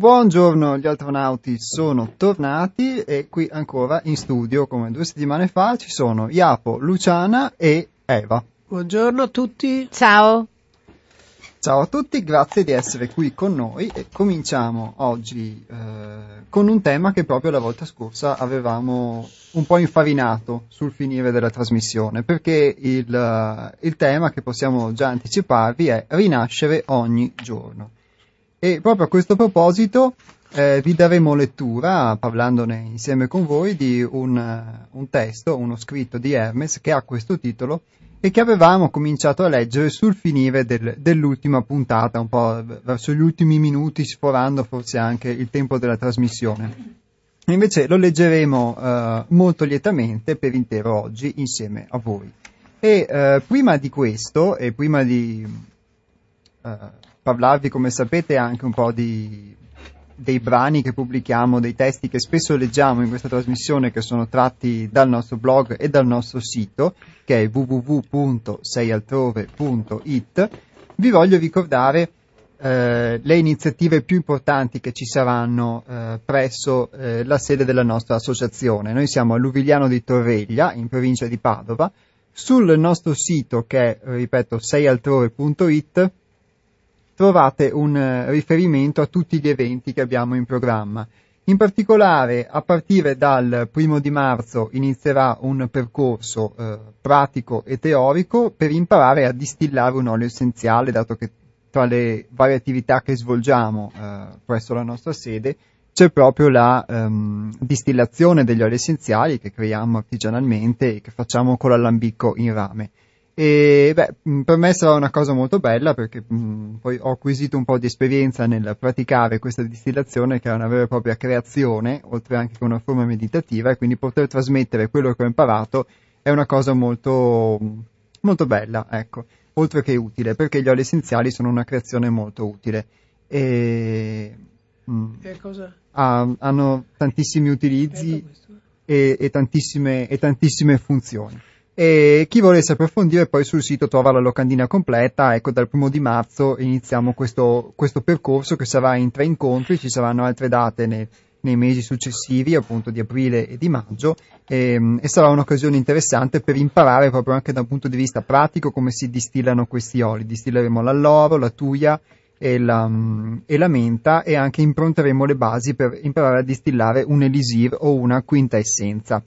Buongiorno, gli astronauti sono tornati e qui ancora in studio, come due settimane fa, ci sono Iapo, Luciana e Eva. Buongiorno a tutti. Ciao. Ciao a tutti, grazie di essere qui con noi e cominciamo oggi eh, con un tema che proprio la volta scorsa avevamo un po' infarinato sul finire della trasmissione, perché il, il tema che possiamo già anticiparvi è rinascere ogni giorno. E proprio a questo proposito eh, vi daremo lettura, parlandone insieme con voi, di un, un testo, uno scritto di Hermes che ha questo titolo e che avevamo cominciato a leggere sul finire del, dell'ultima puntata, un po' verso gli ultimi minuti, sforando forse anche il tempo della trasmissione. Invece lo leggeremo eh, molto lietamente per intero oggi insieme a voi. E eh, prima di questo, e prima di eh, parlarvi, come sapete, anche un po' di, dei brani che pubblichiamo, dei testi che spesso leggiamo in questa trasmissione che sono tratti dal nostro blog e dal nostro sito, che è www.seialtrove.it, vi voglio ricordare eh, le iniziative più importanti che ci saranno eh, presso eh, la sede della nostra associazione. Noi siamo a Luvigliano di Torreglia, in provincia di Padova. Sul nostro sito, che è, ripeto, seialtrove.it, trovate un eh, riferimento a tutti gli eventi che abbiamo in programma. In particolare, a partire dal primo di marzo inizierà un percorso eh, pratico e teorico per imparare a distillare un olio essenziale, dato che tra le varie attività che svolgiamo eh, presso la nostra sede c'è proprio la ehm, distillazione degli oli essenziali che creiamo artigianalmente e che facciamo con l'allambicco in rame. E beh, per me sarà una cosa molto bella perché mh, poi ho acquisito un po' di esperienza nel praticare questa distillazione che è una vera e propria creazione, oltre anche che una forma meditativa, e quindi poter trasmettere quello che ho imparato è una cosa molto, molto bella, ecco oltre che utile, perché gli oli essenziali sono una creazione molto utile. E, mm, ha, hanno tantissimi utilizzi e, e, tantissime, e tantissime funzioni. E chi volesse approfondire poi sul sito trova la locandina completa, ecco dal primo di marzo iniziamo questo, questo percorso che sarà in tre incontri, ci saranno altre date nel, nei mesi successivi, appunto di aprile e di maggio, e, ehm, e, sarà un'occasione interessante per imparare proprio anche da un punto di vista pratico come si distillano questi oli. Distilleremo l'alloro, la tuia e la, e la menta e anche impronteremo le basi per imparare a distillare un elisir o una quinta essenza.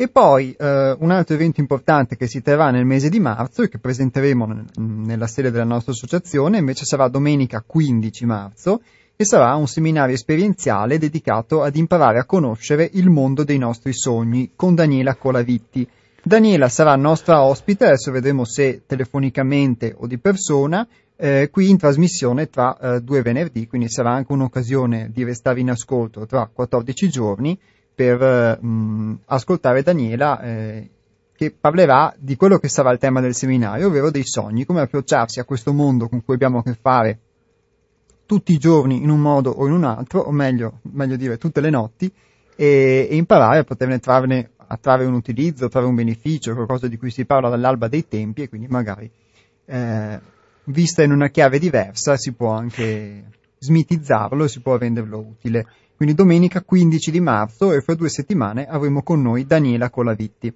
E poi eh, un altro evento importante che si terrà nel mese di marzo e che presenteremo n- nella sede della nostra associazione invece sarà domenica 15 marzo e sarà un seminario esperienziale dedicato ad imparare a conoscere il mondo dei nostri sogni con Daniela Colavitti. Daniela sarà nostra ospite, adesso vedremo se telefonicamente o di persona, eh, qui in trasmissione tra eh, due venerdì, quindi sarà anche un'occasione di restare in ascolto tra 14 giorni per eh, mh, ascoltare Daniela eh, che parlerà di quello che sarà il tema del seminario, ovvero dei sogni, come approcciarsi a questo mondo con cui abbiamo a che fare tutti i giorni in un modo o in un altro, o meglio, meglio dire tutte le notti, e, e imparare a poterne trarne, a trarre un utilizzo, trarre un beneficio, qualcosa di cui si parla dall'alba dei tempi e quindi magari eh, vista in una chiave diversa si può anche smitizzarlo e si può renderlo utile. Quindi domenica 15 di marzo e fra due settimane avremo con noi Daniela Colavitti.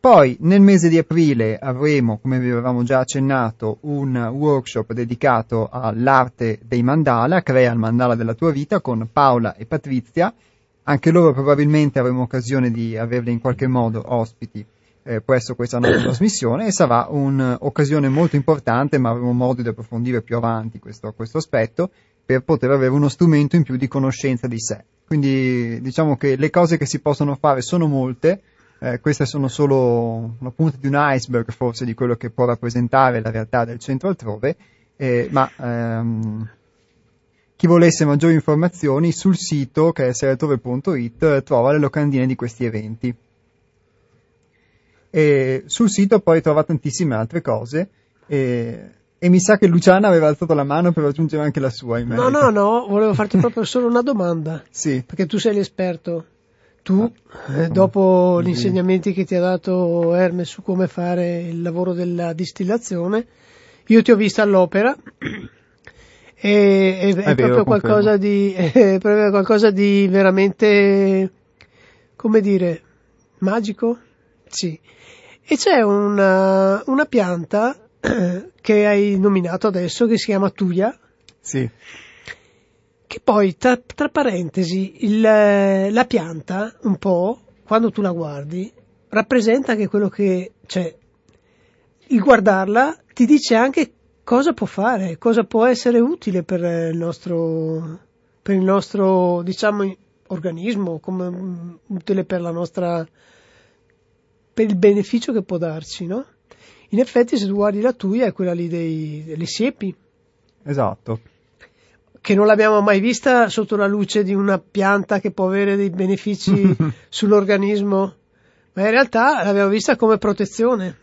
Poi nel mese di aprile avremo, come vi avevamo già accennato, un workshop dedicato all'arte dei mandala, crea il mandala della tua vita con Paola e Patrizia. Anche loro probabilmente avremo occasione di averle in qualche modo ospiti eh, presso questa nostra trasmissione e sarà un'occasione molto importante, ma avremo modo di approfondire più avanti questo, questo aspetto per poter avere uno strumento in più di conoscenza di sé. Quindi diciamo che le cose che si possono fare sono molte, eh, queste sono solo la punta di un iceberg forse di quello che può rappresentare la realtà del centro altrove, eh, ma ehm, chi volesse maggiori informazioni sul sito che è seratore.it trova le locandine di questi eventi. E sul sito poi trova tantissime altre cose e, e, mi sa che Luciana aveva alzato la mano per aggiungere anche la sua. In no, no, no, volevo farti proprio solo una domanda. sì. Perché tu sei l'esperto tu, eh, dopo gli insegnamenti che ti ha dato Hermes su come fare il lavoro della distillazione, io ti ho vista all'opera E, è, è, è vero, proprio, qualcosa di, è proprio qualcosa di veramente, come dire, magico? Sì. E c'è una, una pianta che hai nominato adesso che si chiama Tuia. Sì. Che poi, tra, tra parentesi, il, la pianta, un po', quando tu la guardi, rappresenta anche quello che, cioè, il guardarla ti dice anche cosa può fare, cosa può essere utile per il nostro, per il nostro diciamo, organismo, come utile per la nostra, per il beneficio che può darci, no? In effetti, se tu guardi la tua, è quella lì dei, delle siepi. Esatto. Che non l'abbiamo mai vista sotto la luce di una pianta che può avere dei benefici sull'organismo, ma in realtà l'abbiamo vista come protezione.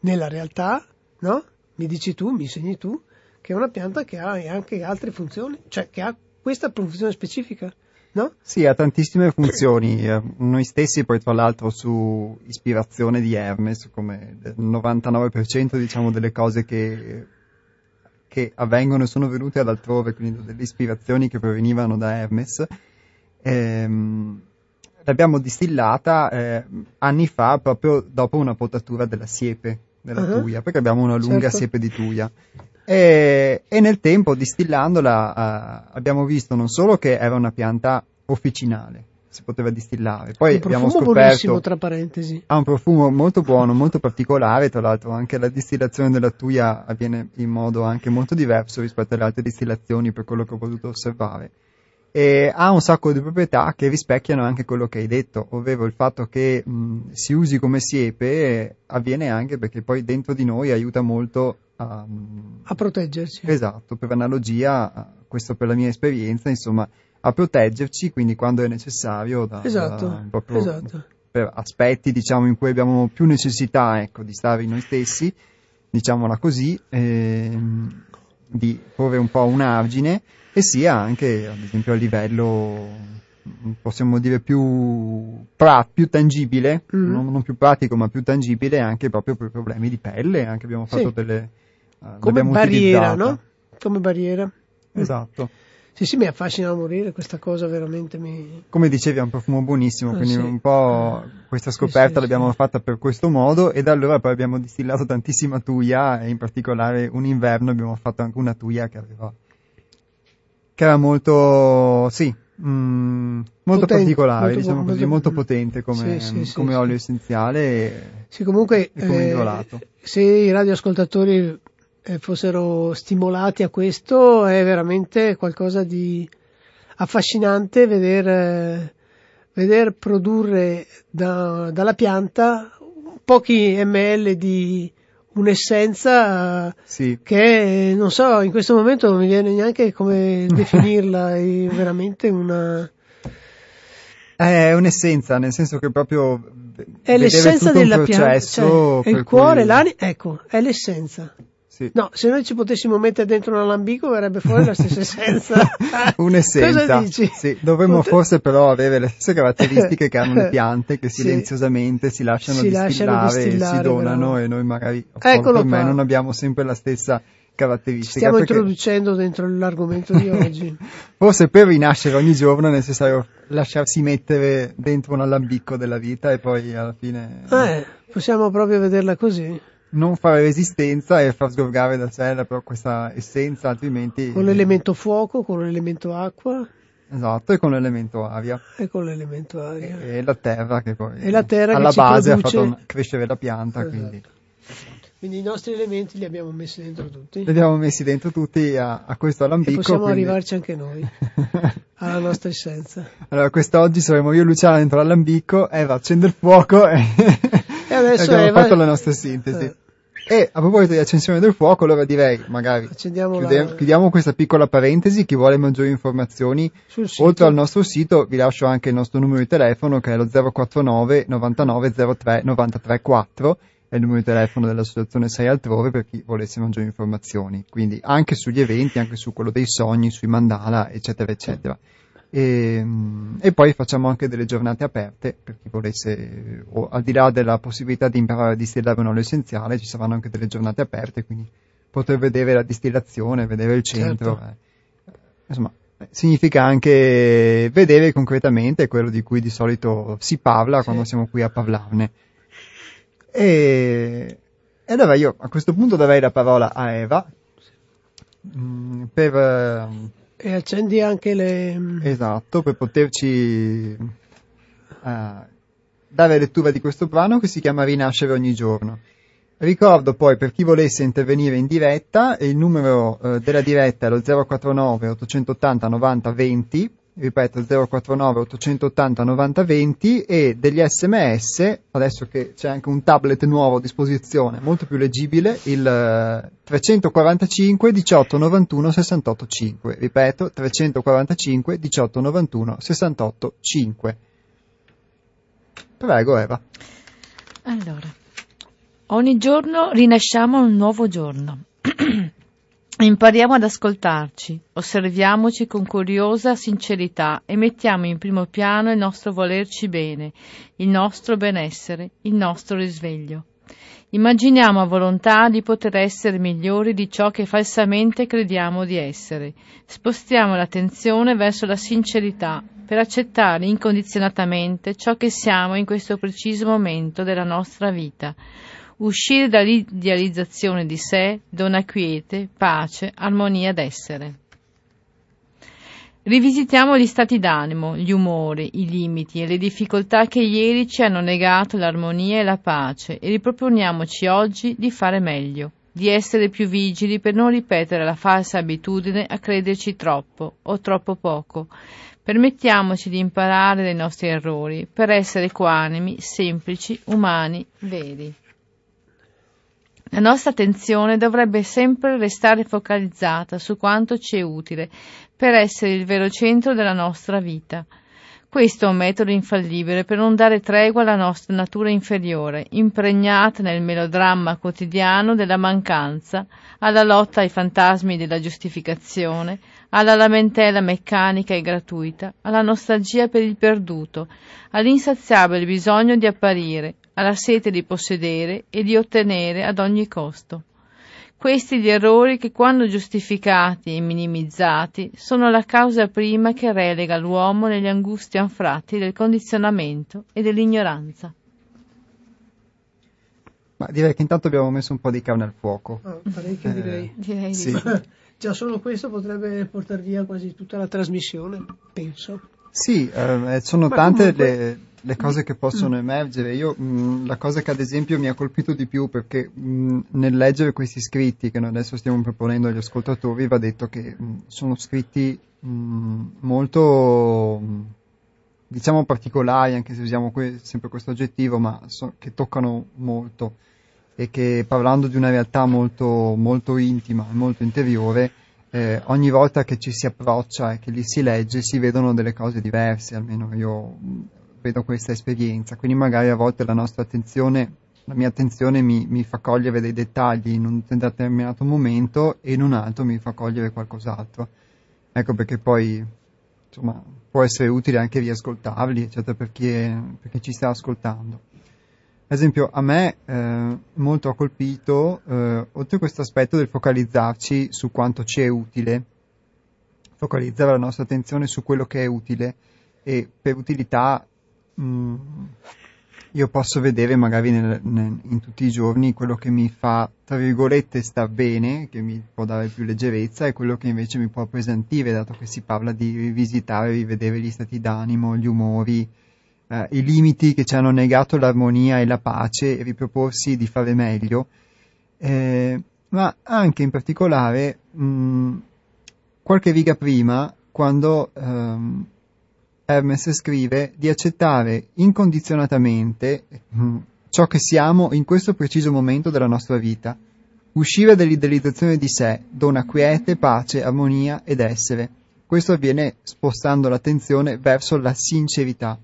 Nella realtà, no? mi dici tu, mi insegni tu, che è una pianta che ha anche altre funzioni, cioè che ha questa funzione specifica, no? Sì, ha tantissime funzioni. Eh, noi stessi poi tra l'altro su ispirazione di Hermes, come il 99% diciamo delle cose che, che avvengono sono venute ad altrove, quindi delle ispirazioni che provenivano da Hermes, ehm, l'abbiamo distillata eh, anni fa proprio dopo una potatura della siepe della uh-huh. tuia, perché abbiamo una lunga certo. siepe di tuia. E, e nel tempo, distillandola, uh, abbiamo visto non solo che era una pianta officinale, si poteva distillare. Poi un abbiamo scoperto tra parentesi. Ha un profumo molto buono, molto particolare, tra l'altro anche la distillazione della tuia avviene in modo anche molto diverso rispetto alle altre distillazioni per quello che ho potuto osservare e ha un sacco di proprietà che rispecchiano anche quello che hai detto, ovvero il fatto che mh, si usi come siepe avviene anche perché poi dentro di noi aiuta molto a, a proteggerci. Esatto, per analogia, questo per la mia esperienza, insomma, a proteggerci, quindi quando è necessario, da, esatto, da, esatto. per aspetti diciamo in cui abbiamo più necessità ecco, di stare noi stessi, diciamola così, ehm, di porre un po' un argine e sia anche, ad esempio, a livello, possiamo dire, più, pra, più tangibile, mm. non, non, più pratico, ma più tangibile anche proprio per problemi di pelle, anche abbiamo fatto sì. delle... Uh, Come barriera, no? Come barriera. Esatto. Sì, sì, mi affascina a morire, questa cosa veramente mi... Come dicevi, ha un profumo buonissimo, ah, quindi sì. un po' questa scoperta sì, sì, l'abbiamo fatta per questo modo e da allora poi abbiamo distillato tantissima tuia e in particolare un inverno abbiamo fatto anche una tuia che aveva che era molto, sì, mm, molto potente, particolare, molto, diciamo molto, così, molto potente come, sì, sì, come sì, olio essenziale e, sì, comunque, e come eh, Se i radioascoltatori fossero stimolati a questo è veramente qualcosa di affascinante vedere, veder produrre da, dalla pianta pochi ml di un'essenza sì. che non so, in questo momento non mi viene neanche come definirla, è veramente una... È un'essenza, nel senso che proprio è l'essenza della pianta, cioè, è il cuore, cui... l'anima, ecco, è l'essenza. Sì. No, se noi ci potessimo mettere dentro un alambico verrebbe fuori la stessa essenza. Un'essenza. Cosa dici? Sì, dovremmo Pot- forse però avere le stesse caratteristiche che hanno le piante che silenziosamente si lasciano, si distillare, lasciano distillare, e si donano però. e noi magari per me non abbiamo sempre la stessa caratteristica. Ci stiamo introducendo dentro l'argomento di oggi. Forse per rinascere ogni giorno è necessario lasciarsi mettere dentro un alambicco della vita e poi alla fine... Eh, possiamo proprio vederla così non fare resistenza e far sgorgare da sé la, questa essenza, altrimenti... Con l'elemento fuoco, con l'elemento acqua. Esatto, e con l'elemento aria. E con l'elemento aria. E, e la terra che poi e la terra alla base produce... ha fatto crescere la pianta. Esatto. Quindi. quindi. i nostri elementi li abbiamo messi dentro tutti. Li abbiamo messi dentro tutti a, a questo alambicco. E possiamo quindi... arrivarci anche noi alla nostra essenza. Allora, quest'oggi saremo io e Luciano dentro l'alambicco, Eva accende il fuoco e, e adesso abbiamo Eva... fatto la nostra sintesi. Eh. E a proposito di accensione del fuoco, allora direi magari chiudiamo, la... chiudiamo questa piccola parentesi. Chi vuole maggiori informazioni, oltre al nostro sito, vi lascio anche il nostro numero di telefono che è lo 049 99 03 93 4 è il numero di telefono dell'associazione 6 altrove per chi volesse maggiori informazioni. Quindi anche sugli eventi, anche su quello dei sogni, sui mandala, eccetera, eccetera. E, ehm, e, poi facciamo anche delle giornate aperte per chi volesse, o al di là della possibilità di imparare a distillare un olio essenziale, ci saranno anche delle giornate aperte, quindi poter vedere la distillazione, vedere il centro. Certo. eh. Insomma, significa anche vedere concretamente quello di cui di solito si parla Sì. quando siamo qui a parlarne. E, e allora io a questo punto darei la parola a Eva mm, per, E accendi anche le... esatto, per poterci eh, dare lettura di questo brano che si chiama Rinascere ogni giorno. Ricordo poi per chi volesse intervenire in diretta, il numero eh, della diretta è lo 049 880 90 20, ripeto 049 880 90 20 e degli sms, adesso che c'è anche un tablet nuovo a disposizione, molto più leggibile, il eh, 345 18 91 68 5, ripeto 345 18 91 68 5. Prego Eva. Allora, ogni giorno rinasciamo un nuovo giorno. Impariamo ad ascoltarci, osserviamoci con curiosa sincerità e mettiamo in primo piano il nostro volerci bene, il nostro benessere, il nostro risveglio. Immaginiamo a volontà di poter essere migliori di ciò che falsamente crediamo di essere. Spostiamo l'attenzione verso la sincerità per accettare incondizionatamente ciò che siamo in questo preciso momento della nostra vita. Uscire dall'idealizzazione di sé dona quiete, pace, armonia d'essere. Rivisitiamo gli stati d'animo, gli umori, i limiti e le difficoltà che ieri ci hanno negato l'armonia e la pace e riproponiamoci oggi di fare meglio, di essere più vigili per non ripetere la falsa abitudine a crederci troppo o troppo poco. Permettiamoci di imparare dai nostri errori per essere equanimi, semplici, umani, veri. La nostra attenzione dovrebbe sempre restare focalizzata su quanto ci è utile per essere il vero centro della nostra vita. Questo è un metodo infallibile per non dare tregua alla nostra natura inferiore, impregnata nel melodramma quotidiano della mancanza, alla lotta ai fantasmi della giustificazione, alla lamentela meccanica e gratuita, alla nostalgia per il perduto, all'insaziabile bisogno di apparire, alla sete di possedere e di ottenere ad ogni costo. Questi gli errori che, quando giustificati e minimizzati, sono la causa prima che relega l'uomo negli angusti anfratti del condizionamento e dell'ignoranza. Ma direi che intanto abbiamo messo un po' di carne al fuoco. Ah, parecchio Eh, direi. Direi di Sì. sì. Già solo questo potrebbe portare via quasi tutta la trasmissione, penso. Sì, eh, sono Ma tante comunque- le, le cose che possono emergere. Io, mh, la cosa che ad esempio mi ha colpito di più perché mh, nel leggere questi scritti che noi adesso stiamo proponendo agli ascoltatori va detto che mh, sono scritti molto, diciamo particolari, anche se usiamo que- sempre questo aggettivo, ma so- che toccano molto. E che parlando di una realtà molto, molto intima e molto interiore, eh, ogni volta che ci si approccia e che li si legge si vedono delle cose diverse, almeno io vedo questa esperienza, quindi magari a volte la nostra attenzione, la mia attenzione mi, mi fa cogliere dei dettagli in un determinato momento e in un altro mi fa cogliere qualcos'altro. Ecco perché poi insomma può essere utile anche riascoltarli, eccetera, per chi, è- per chi ci sta ascoltando. Ad esempio, a me eh, molto ha colpito, eh, oltre a questo aspetto del focalizzarci su quanto ci è utile, focalizzare la nostra attenzione su quello che è utile e per utilità mh, io posso vedere magari nel- nel- in tutti i giorni quello che mi fa, tra virgolette, star bene, che mi può dare più leggerezza e quello che invece mi può appesantire, dato che si parla di rivisitare, rivedere gli stati d'animo, gli umori, eh, i limiti che ci hanno negato l'armonia e la pace e riproporsi di fare meglio, eh, ma anche in particolare mh, qualche riga prima quando ehm, Hermes scrive di accettare incondizionatamente mh, ciò che siamo in questo preciso momento della nostra vita. Uscire dall'idealizzazione di sé dona quiete, pace, armonia ed essere. Questo avviene spostando l'attenzione verso la sincerità.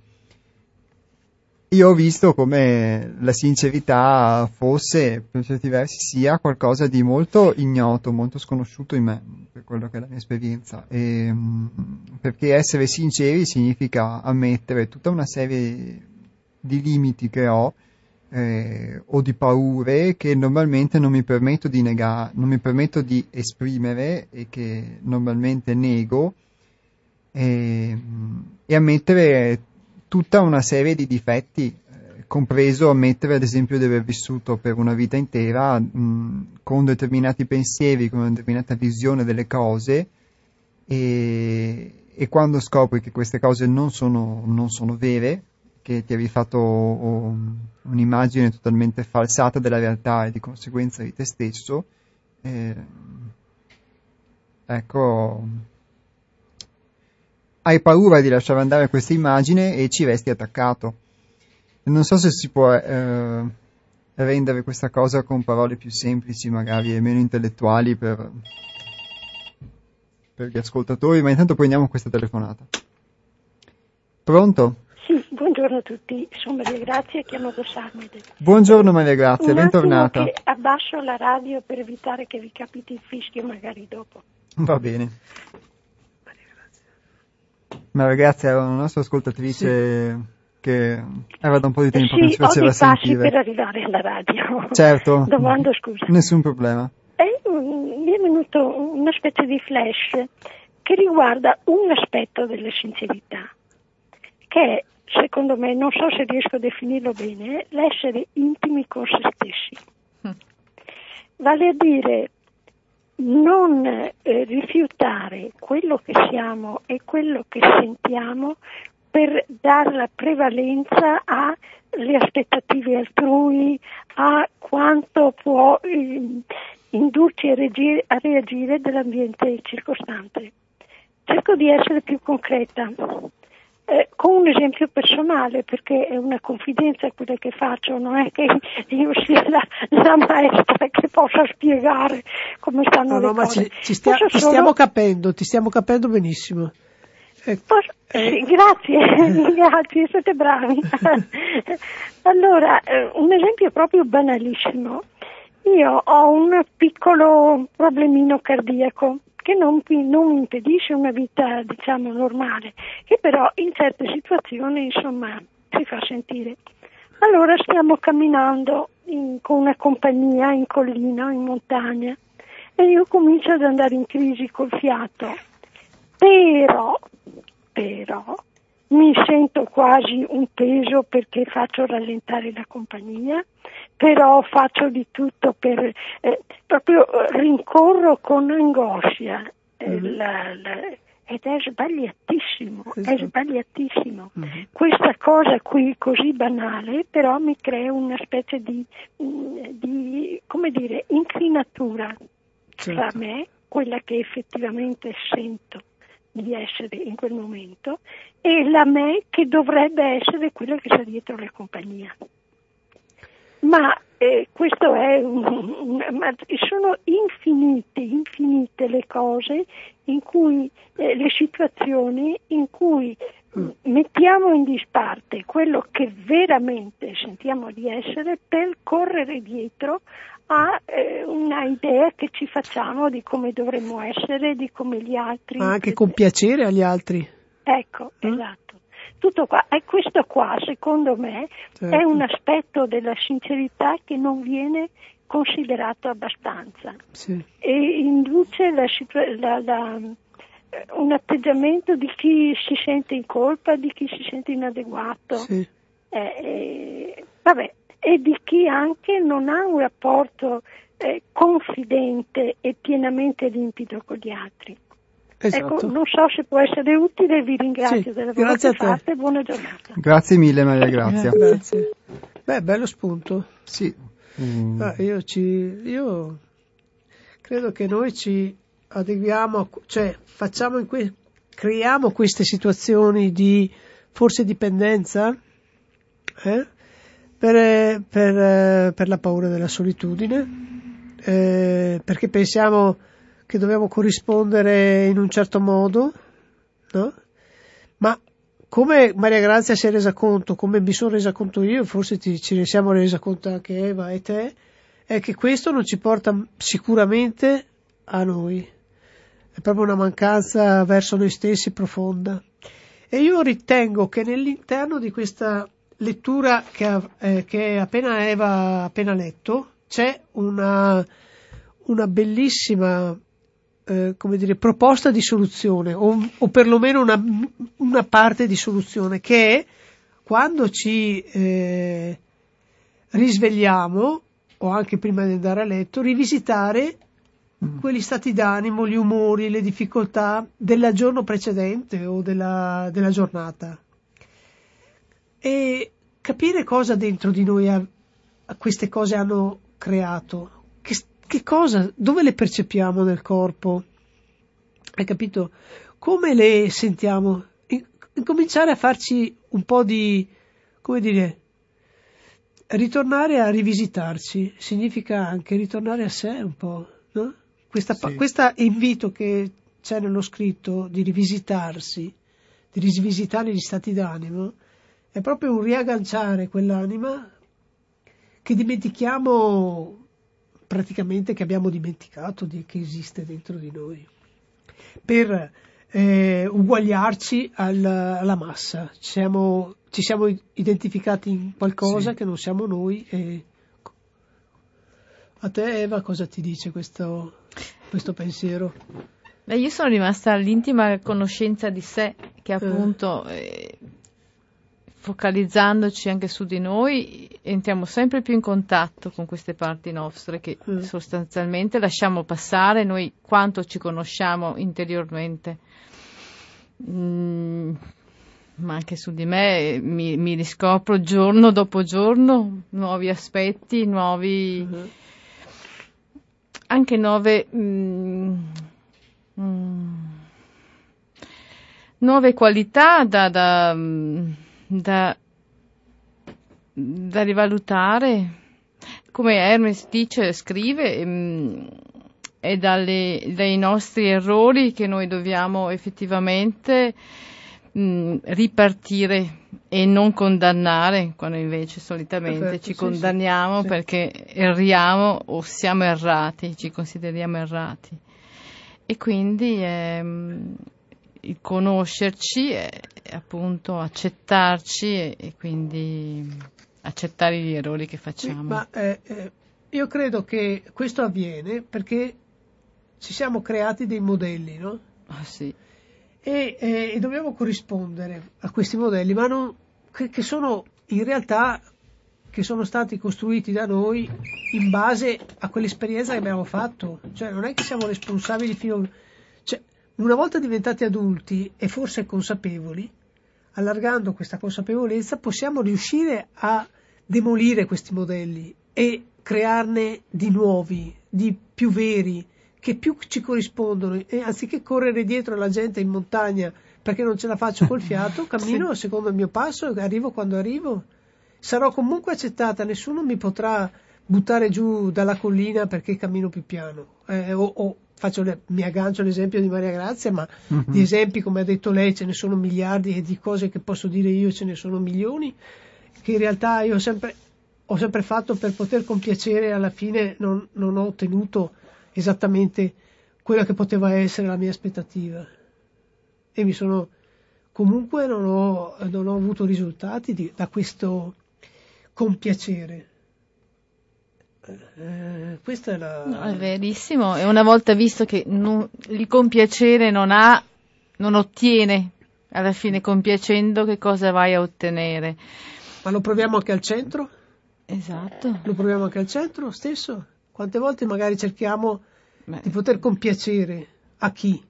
Io ho visto come la sincerità fosse, per certi versi, sia qualcosa di molto ignoto, molto sconosciuto in me, per quello che è la mia esperienza. E, mh, perché essere sinceri significa ammettere tutta una serie di limiti che ho eh, o di paure che normalmente non mi permetto di negare, non mi permetto di esprimere e che normalmente nego e, e ammettere tutta una serie di difetti, eh, compreso ammettere ad esempio di aver vissuto per una vita intera mh, con determinati pensieri, con una determinata visione delle cose e, e quando scopri che queste cose non sono, non sono vere, che ti avevi fatto um, un'immagine totalmente falsata della realtà e di conseguenza di te stesso, eh, ecco, hai paura di lasciare andare questa immagine e ci resti attaccato. Non so se si può eh, rendere questa cosa con parole più semplici, magari e meno intellettuali per, per gli ascoltatori, ma intanto prendiamo questa telefonata. Pronto? Sì, buongiorno a tutti, sono Maria Grazia, chiamo Sarmede. Buongiorno Maria Grazia, Un bentornata. abbasso la radio per evitare che vi capiti il fischio magari dopo. Va bene. Maria Grazia era una nostra ascoltatrice che era da un po' di tempo che non sì, si ho faceva dei passi sentire. per arrivare alla radio. Certo. Domando scusa. Nessun problema. E, mm, mi è venuto una specie di flash che riguarda un aspetto della sincerità, che è, secondo me, non so se riesco a definirlo bene, l'essere intimi con se stessi. Mm. Vale a dire non eh, rifiutare quello che siamo e quello che sentiamo per dare la prevalenza alle aspettative altrui, a quanto può eh, indurci a, reagire, a reagire dell'ambiente circostante. Cerco di essere più concreta, eh, con un esempio personale, perché è una confidenza quella che faccio, non è che io sia la, la maestra che possa spiegare come stanno No, le no, ma cose. ci, ci stia- ti solo- stiamo capendo, ti stiamo capendo benissimo. Ecco, Posso- sì, grazie, grazie, siete bravi. allora, eh, un esempio proprio banalissimo. Io ho un piccolo problemino cardiaco che non, non impedisce una vita, diciamo, normale, che però in certe situazioni, insomma, si fa sentire. Allora stiamo camminando in- con una compagnia in collina, in montagna, e io comincio ad andare in crisi col fiato. Però, però, mi sento quasi un peso perché faccio rallentare la compagnia, però faccio di tutto per, eh, proprio eh, rincorro con angoscia eh, Mhm. la- la- ed è sbagliatissimo, è Esatto. sbagliatissimo. Mhm. Questa cosa qui così banale però mi crea una specie di, di come dire, inclinatura certo. tra me, quella che effettivamente sento di essere in quel momento, e la me che dovrebbe essere quella che sta dietro la compagnia. Ma eh, questo è un, un- ma sono infinite, infinite le cose in cui eh, le situazioni in cui mh, mettiamo in disparte quello che veramente sentiamo di essere per correre dietro a eh, una idea che ci facciamo di come dovremmo essere, di come gli altri. Ma anche con piacere agli altri. Ecco, Mm. esatto. Tutto qua. E questo qua, secondo me, Certo. è un aspetto della sincerità che non viene considerato abbastanza Sì. e induce la la- la- eh, un atteggiamento di chi si sente in colpa, di chi si sente inadeguato, Sì. eh, eh, vabbè, e di chi anche non ha un rapporto eh, confidente e pienamente limpido con gli altri. Esatto. Ecco, non so se può essere utile, vi ringrazio Sì, del lavoro grazie che a te. fate, buona giornata. Grazie mille Maria Grazia. Grazie. Beh, bello spunto. Sì. Mm, Ah, io, ci, io credo che noi ci adeguiamo, a- cioè facciamo in que- creiamo queste situazioni di forse dipendenza eh, per, per, eh, per la paura della solitudine, eh, perché pensiamo che dobbiamo corrispondere in un certo modo, no? Ma come Maria Grazia si è resa conto, come mi sono resa conto io, forse ti- ci ne siamo resa conto anche Eva e te, è che questo non ci porta sicuramente a noi. È proprio una mancanza verso noi stessi profonda. E io ritengo che nell'interno di questa lettura che, eh, che appena Eva ha appena letto c'è una, una bellissima eh, come dire, proposta di soluzione o, o perlomeno una, una, parte di soluzione che è quando ci eh, risvegliamo o anche prima di andare a letto rivisitare mm. quegli stati d'animo, gli umori, le difficoltà del giorno precedente o della, della giornata e capire cosa dentro di noi ha, queste cose hanno creato, che, che cosa, dove le percepiamo nel corpo, hai capito? Come le sentiamo? Incominciare a farci un po' di, come dire, ritornare a rivisitarci significa anche ritornare a sé un po', no? Questa, sì. Questo invito che c'è nello scritto di rivisitarsi, di rivisitare gli stati d'animo, è proprio un riagganciare quell'anima che dimentichiamo praticamente che abbiamo dimenticato di, che esiste dentro di noi per eh, uguagliarci al, alla massa siamo, ci siamo identificati in qualcosa sì. che non siamo noi e a te Eva cosa ti dice questo, questo pensiero? Beh, io sono rimasta all'intima conoscenza di sé che appunto eh. Eh, focalizzandoci anche su di noi, entriamo sempre più in contatto con queste parti nostre che mm. sostanzialmente lasciamo passare noi quanto ci conosciamo interiormente. Mm, ma anche su di me mi, mi, riscopro giorno dopo giorno nuovi aspetti, nuovi. Mm-hmm. anche nuove. Mm, mm nuove qualità da, da mm, da, da rivalutare. Come Hermes dice, scrive, mh, è dalle, dai nostri errori che noi dobbiamo effettivamente mh, ripartire e non condannare, quando invece solitamente Perfetto, ci sì, condanniamo sì, perché erriamo o siamo errati, ci consideriamo errati. E quindi ehm, conoscerci e, appunto accettarci e, e, quindi accettare gli errori che facciamo. Sì, ma eh, eh, io credo che questo avviene perché ci siamo creati dei modelli, no? Ah, sì. E, eh, e, dobbiamo corrispondere a questi modelli, ma non, che, che sono in realtà che sono stati costruiti da noi in base a quell'esperienza che abbiamo fatto. Cioè non è che siamo responsabili fino a una volta diventati adulti e forse consapevoli, allargando questa consapevolezza possiamo riuscire a demolire questi modelli e crearne di nuovi, di più veri, che più ci corrispondono e anziché correre dietro alla gente in montagna perché non ce la faccio col fiato, cammino sì. secondo il mio passo e arrivo quando arrivo. Sarò comunque accettata, nessuno mi potrà buttare giù dalla collina perché cammino più piano eh, o, o le, mi aggancio all'esempio di Maria Grazia, ma uh-huh. di esempi, come ha detto lei, ce ne sono miliardi e di cose che posso dire io ce ne sono milioni, che in realtà io ho sempre, ho sempre fatto per poter compiacere e alla fine non, non, ho ottenuto esattamente quella che poteva essere la mia aspettativa. E mi sono, comunque non ho, non ho avuto risultati di, da questo compiacere. Eh, questa è la... No, è verissimo, e una volta visto che non, il compiacere non ha, non ottiene, alla fine compiacendo che cosa vai a ottenere? Ma lo proviamo anche al centro? Esatto. Lo proviamo anche al centro stesso? Quante volte magari cerchiamo Beh. di poter compiacere a chi?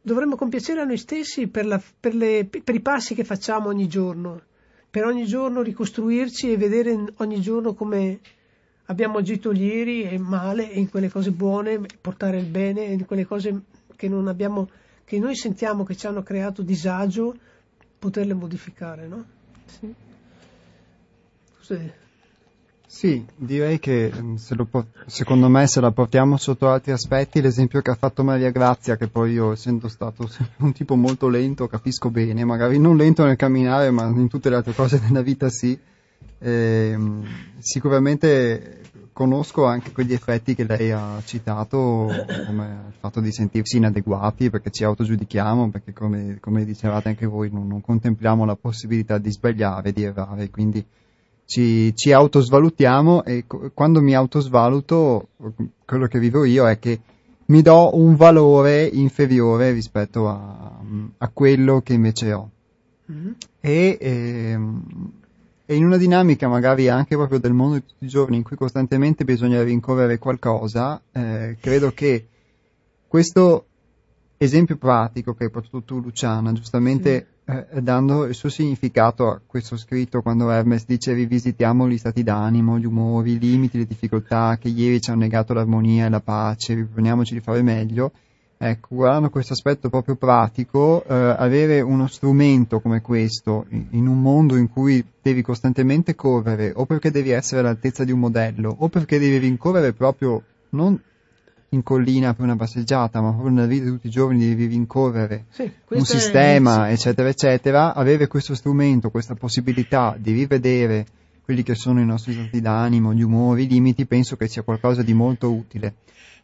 Dovremmo compiacere a noi stessi per, la, per, le, per i passi che facciamo ogni giorno, per ogni giorno ricostruirci e vedere ogni giorno come abbiamo agito ieri e male e in quelle cose buone portare il bene e in quelle cose che non abbiamo che noi sentiamo che ci hanno creato disagio poterle modificare no? Sì. Sì, direi che mm, se po- secondo me se la portiamo sotto altri aspetti, l'esempio che ha fatto Maria Grazia, che poi io essendo stato un tipo molto lento capisco bene, magari non lento nel camminare ma in tutte le altre cose della vita sì, eh, sicuramente conosco anche quegli effetti che lei ha citato, come il fatto di sentirsi inadeguati perché ci autogiudichiamo, perché come, come dicevate anche voi non, non, contempliamo la possibilità di sbagliare, di errare, quindi ci, ci autosvalutiamo e quando mi autosvaluto quello che vivo io è che mi do un valore inferiore rispetto a, a quello che invece ho. Mm-hmm. E, ehm, e, in una dinamica magari anche proprio del mondo di tutti i giorni in cui costantemente bisogna rincorrere qualcosa, eh, credo che questo esempio pratico che hai portato tu Luciana, giustamente eh, dando il suo significato a questo scritto quando Hermes dice rivisitiamo gli stati d'animo, gli umori, i limiti, le difficoltà che ieri ci hanno negato l'armonia e la pace, riproponiamoci di fare meglio. Ecco, guardando questo aspetto proprio pratico, eh, avere uno strumento come questo in, in un mondo in cui devi costantemente correre o perché devi essere all'altezza di un modello o perché devi rincorrere proprio non in collina per una passeggiata, ma proprio nella vita di tutti i giorni devi rincorrere sì, un sistema, eccetera, eccetera, avere questo strumento, questa possibilità di rivedere quelli che sono i nostri stati d'animo, gli umori, i limiti, penso che sia qualcosa di molto utile.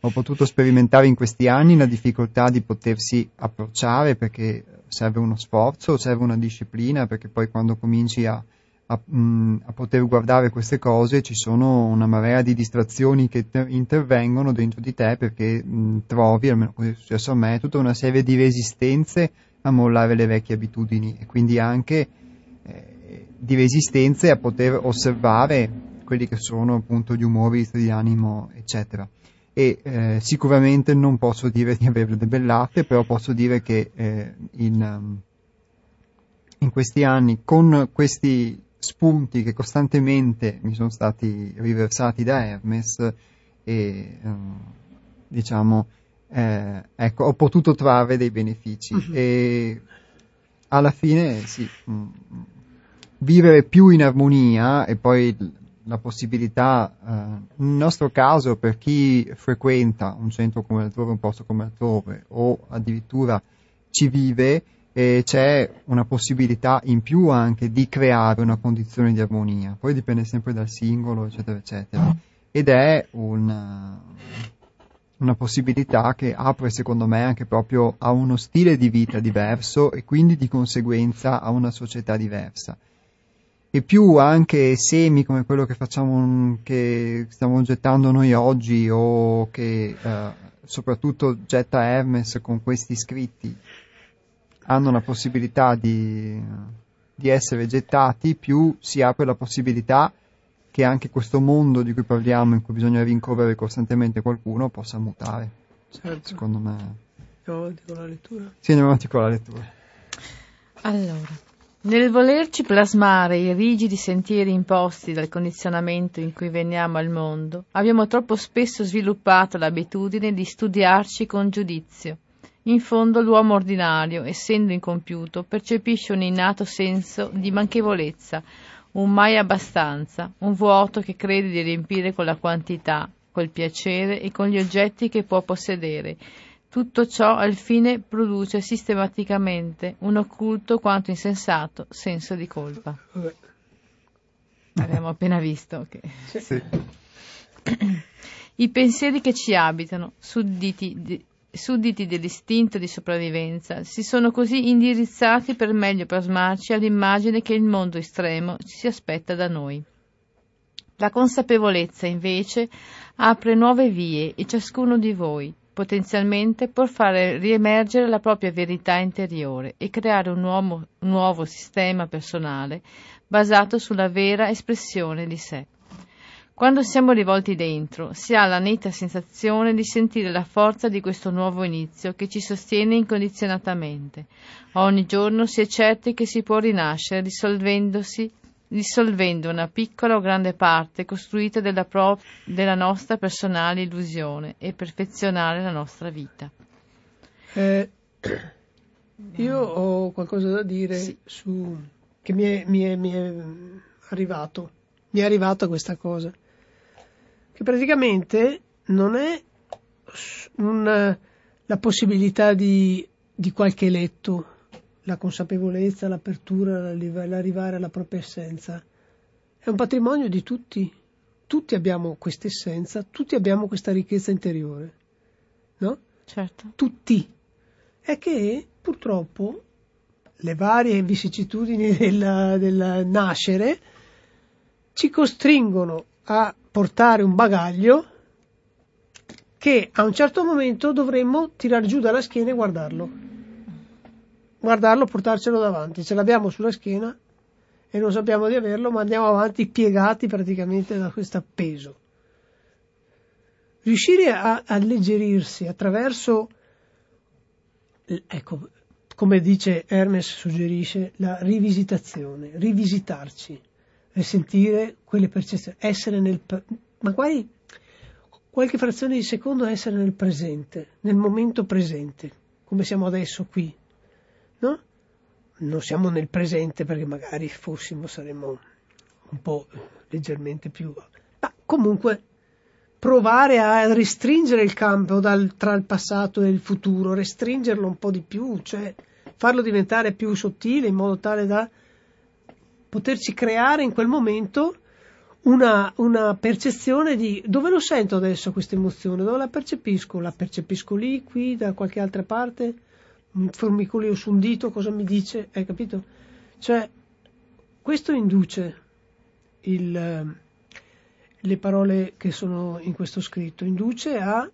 Ho potuto sperimentare in questi anni la difficoltà di potersi approcciare perché serve uno sforzo, serve una disciplina, perché poi quando cominci a a, mh, mm, a, poter guardare queste cose ci sono una marea di distrazioni che te- intervengono dentro di te perché mh, mm, trovi, almeno così è successo a me, tutta una serie di resistenze a mollare le vecchie abitudini e quindi anche eh, di resistenze a poter osservare quelli che sono appunto gli umori, di animo, eccetera. E eh, sicuramente non posso dire di averle debellate, però posso dire che eh, in, um, in questi anni, con questi spunti che costantemente mi sono stati riversati da Hermes e eh, diciamo eh, ecco ho potuto trarre dei benefici uh-huh. e alla fine sì mh, mm, vivere più in armonia e poi la possibilità eh, nel nostro caso per chi frequenta un centro come altrove un posto come altrove o addirittura ci vive e c'è una possibilità in più anche di creare una condizione di armonia, poi dipende sempre dal singolo, eccetera, eccetera. Ed è una, una possibilità che apre secondo me anche proprio a uno stile di vita diverso e quindi di conseguenza a una società diversa. E più anche semi come quello che facciamo, che stiamo gettando noi oggi o che eh, soprattutto getta Hermes con questi scritti hanno la possibilità di, di essere gettati, più si apre la possibilità che anche questo mondo di cui parliamo, in cui bisogna rincorrere costantemente qualcuno, possa mutare. Certo. Secondo me. Andiamo avanti con la lettura? Sì, andiamo avanti con la lettura. Allora, nel volerci plasmare i rigidi sentieri imposti dal condizionamento in cui veniamo al mondo, abbiamo troppo spesso sviluppato l'abitudine di studiarci con giudizio in fondo l'uomo ordinario, essendo incompiuto, percepisce un innato senso di manchevolezza, un mai abbastanza, un vuoto che crede di riempire con la quantità, col piacere e con gli oggetti che può possedere. Tutto ciò al fine produce sistematicamente un occulto quanto insensato senso di colpa. Abbiamo appena visto che... Sì. I pensieri che ci abitano, sudditi sudditi dell'istinto di sopravvivenza, si sono così indirizzati per meglio plasmarci all'immagine che il mondo estremo si aspetta da noi. La consapevolezza, invece, apre nuove vie e ciascuno di voi, potenzialmente, può fare riemergere la propria verità interiore e creare un nuovo, nuovo sistema personale basato sulla vera espressione di sé. Quando siamo rivolti dentro, si ha la netta sensazione di sentire la forza di questo nuovo inizio che ci sostiene incondizionatamente. Ogni giorno si è certi che si può rinascere dissolvendosi dissolvendo una piccola o grande parte costruita della, pro- della nostra personale illusione e perfezionare la nostra vita. Eh, io ho qualcosa da dire sì. su, che mi è, mi, è, mi è arrivato. Mi è arrivata questa cosa che praticamente non è un, la possibilità di, di, qualche letto, la consapevolezza, l'apertura, l'arrivare alla propria essenza. È un patrimonio di tutti, tutti abbiamo questa essenza, tutti abbiamo questa ricchezza interiore, no? Certo. Tutti. È che purtroppo le varie vicissitudini del, nascere ci costringono a portare un bagaglio che a un certo momento dovremmo tirare giù dalla schiena e guardarlo. Guardarlo, portarcelo davanti. Ce l'abbiamo sulla schiena e non sappiamo di averlo, ma andiamo avanti piegati praticamente da questo peso. Riuscire a alleggerirsi attraverso, ecco, come dice Hermes suggerisce, la rivisitazione, rivisitarci, risentire quelle percezioni, essere nel, magari qualche frazione di secondo essere nel presente, nel momento presente, come siamo adesso qui, no? non siamo nel presente perché magari fossimo saremmo un po' leggermente più ma comunque provare a restringere il campo dal, tra il passato e il futuro restringerlo un po' di più cioè farlo diventare più sottile in modo tale da poterci creare in quel momento una, una percezione di dove lo sento adesso questa emozione, dove la percepisco? La percepisco lì, qui, da qualche altra parte? Un formicolio su un dito cosa mi dice, hai capito? Cioè, questo induce il, le parole che sono in questo scritto, induce a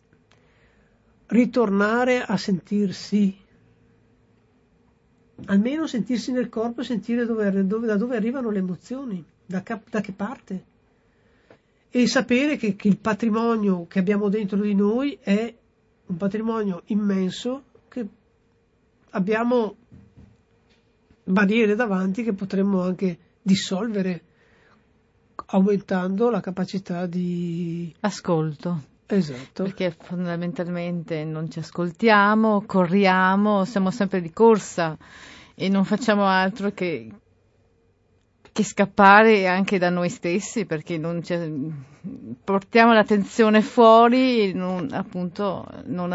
ritornare a sentirsi, almeno sentirsi nel corpo e sentire dove, dove, da dove arrivano le emozioni, da, da che parte. E sapere che, che il patrimonio che abbiamo dentro di noi è un patrimonio immenso abbiamo barriere davanti che potremmo anche dissolvere aumentando la capacità di ascolto. Esatto. Perché fondamentalmente non ci ascoltiamo, corriamo, siamo sempre di corsa e non facciamo altro che, che scappare anche da noi stessi perché non portiamo l'attenzione fuori e non, appunto non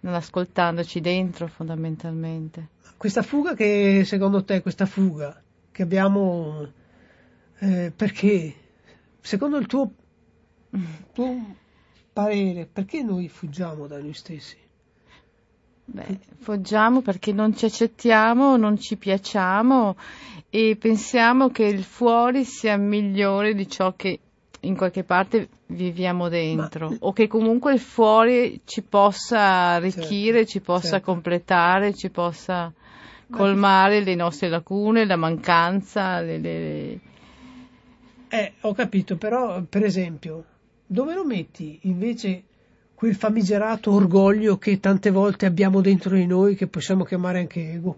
non ascoltandoci dentro fondamentalmente. Questa fuga che secondo te, questa fuga che abbiamo, eh, perché secondo il tuo, tuo parere, perché noi fuggiamo da noi stessi? Beh, fuggiamo perché non ci accettiamo, non ci piacciamo e pensiamo che il fuori sia migliore di ciò che in qualche parte viviamo dentro Ma... o che comunque il fuori ci possa arricchire, certo, ci possa certo. completare, ci possa colmare le nostre lacune, la mancanza. Le, le... Eh, ho capito, però per esempio, dove lo metti invece quel famigerato orgoglio che tante volte abbiamo dentro di noi, che possiamo chiamare anche ego?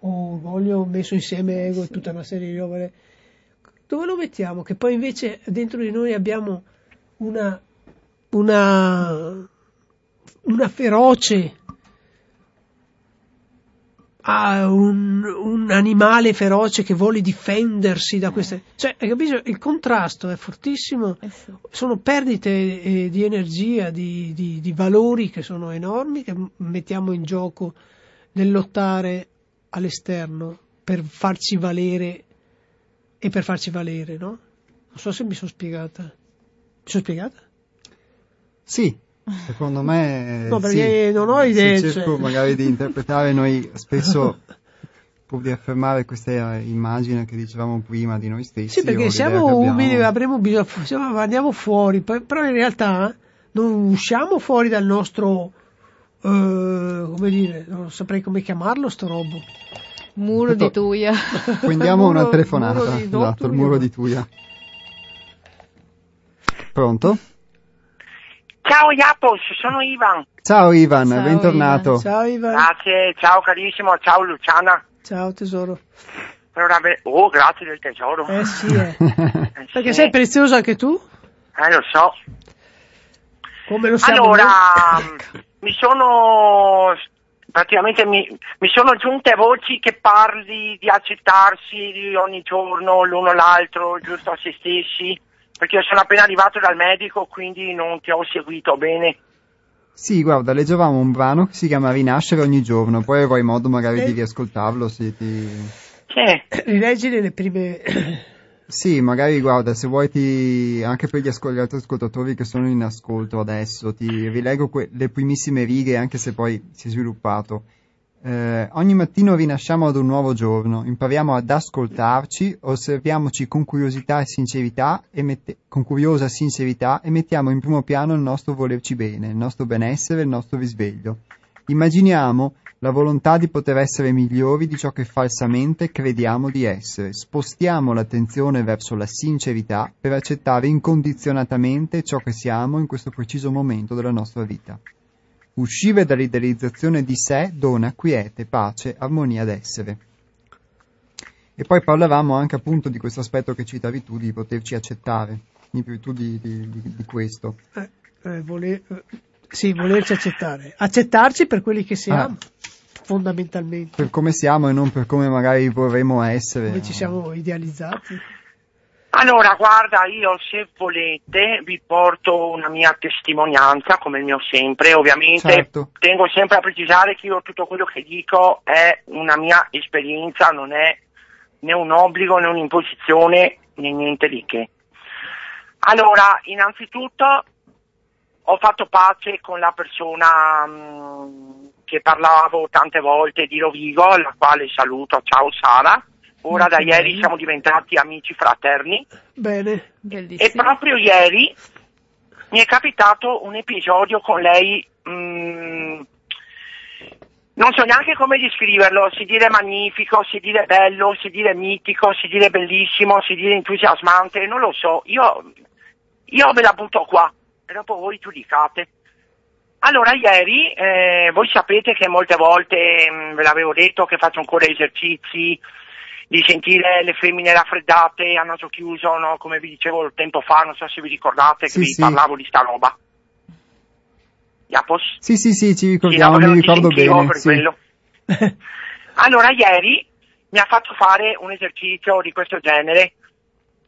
O orgoglio messo insieme ego e tutta una serie di robe dove lo mettiamo? Che poi invece dentro di noi abbiamo una, una, una feroce, ah, un, un, animale feroce che vuole difendersi da queste... Cioè, hai capito? Il contrasto è fortissimo, eh sono perdite eh, di energia, di, di, di valori che sono enormi, che mettiamo in gioco nel lottare all'esterno per farci valere e per farci valere, no? Non so se mi sono spiegata. Mi sono spiegata? Sì, secondo me. no, perché sì. non ho idee. Se cerco cioè... magari di interpretare, noi spesso pur di affermare questa immagine che dicevamo prima di noi stessi. Sì, perché siamo umili, avremo bisogno, siamo, andiamo fuori, però in realtà non usciamo fuori dal nostro, uh, come dire, non saprei come chiamarlo sto robo. Muro di Tuia. Prendiamo una telefonata. Di, esatto, il muro di Tuia. Pronto? Ciao Iapos, sono Ivan. Ciao Ivan, ciao, bentornato. Ivan. Ciao Ivan. Grazie, ciao carissimo, ciao Luciana. Ciao tesoro. Oh, grazie del tesoro. Eh sì, eh. eh Perché sì. sei prezioso anche tu? Eh, lo so. Come lo siamo Allora, mi sono praticamente mi, mi, sono giunte voci che parli di accettarsi ogni giorno l'uno l'altro, giusto a se stessi, perché io sono appena arrivato dal medico, quindi non ti ho seguito bene. Sì, guarda, leggevamo un brano che si chiama Rinascere ogni giorno, poi avrai modo magari eh. di riascoltarlo se ti... Sì. Rileggili le prime, Sì, magari guarda, se vuoi ti, anche per gli, ascol- gli altri ascoltatori che sono in ascolto adesso, ti rileggo que- le primissime righe, anche se poi si è sviluppato. Eh, ogni mattino rinasciamo ad un nuovo giorno, impariamo ad ascoltarci, osserviamoci con curiosità e sincerità, e mette- con curiosa sincerità e mettiamo in primo piano il nostro volerci bene, il nostro benessere, il nostro risveglio. Immaginiamo la volontà di poter essere migliori di ciò che falsamente crediamo di essere. Spostiamo l'attenzione verso la sincerità per accettare incondizionatamente ciò che siamo in questo preciso momento della nostra vita. Uscire dall'idealizzazione di sé dona quiete, pace, armonia d'essere. E poi parlavamo anche appunto di questo aspetto che citavi tu, di poterci accettare, in virtù di, di, di, di questo. Eh, eh, voler, eh, sì, volerci accettare. Accettarci per quelli che siamo, fondamentalmente. Per come siamo e non per come magari vorremmo essere. Come ci siamo idealizzati. Allora, guarda, io se volete vi porto una mia testimonianza, come il mio sempre, ovviamente Certo. tengo sempre a precisare che io tutto quello che dico è una mia esperienza, non è né un obbligo né un'imposizione né niente di che. Allora, innanzitutto ho fatto pace con la persona mh, che parlavo tante volte di Rovigo, la quale saluto, ciao Sara. Ora da ieri siamo diventati amici fraterni. Bene. E Bellissimo. proprio ieri mi è capitato un episodio con lei, mm, non so neanche come descriverlo, si dire magnifico, si dire bello, si dire mitico, si dire bellissimo, si dire entusiasmante, non lo so, io, io ve la butto qua e dopo voi giudicate. Allora, ieri, eh, voi sapete che molte volte, mm, ve l'avevo detto, che faccio ancora esercizi, di sentire le femmine raffreddate a naso chiuso, no? come vi dicevo tempo fa, non so se vi ricordate Sì, che vi sì. parlavo di sta roba. Iapos? Sì, sì, sì, ci Sì, ricordiamo, no, perché mi ricordo bene. sì. Allora, ieri mi ha fatto fare un esercizio di questo genere.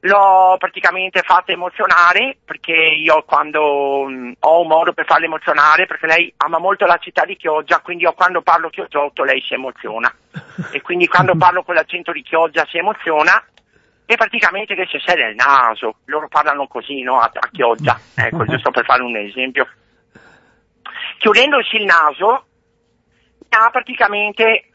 L'ho praticamente fatta emozionare perché io quando mh, ho un modo per farla emozionare, perché lei ama molto la città di Chioggia, quindi io quando parlo chioggiotto lei si emoziona. E quindi quando parlo con l'accento di Chioggia si emoziona e praticamente che si sede il naso. Loro parlano così, no? A, a Chioggia. Ecco, giusto per fare un esempio. Chiudendosi il naso, ha praticamente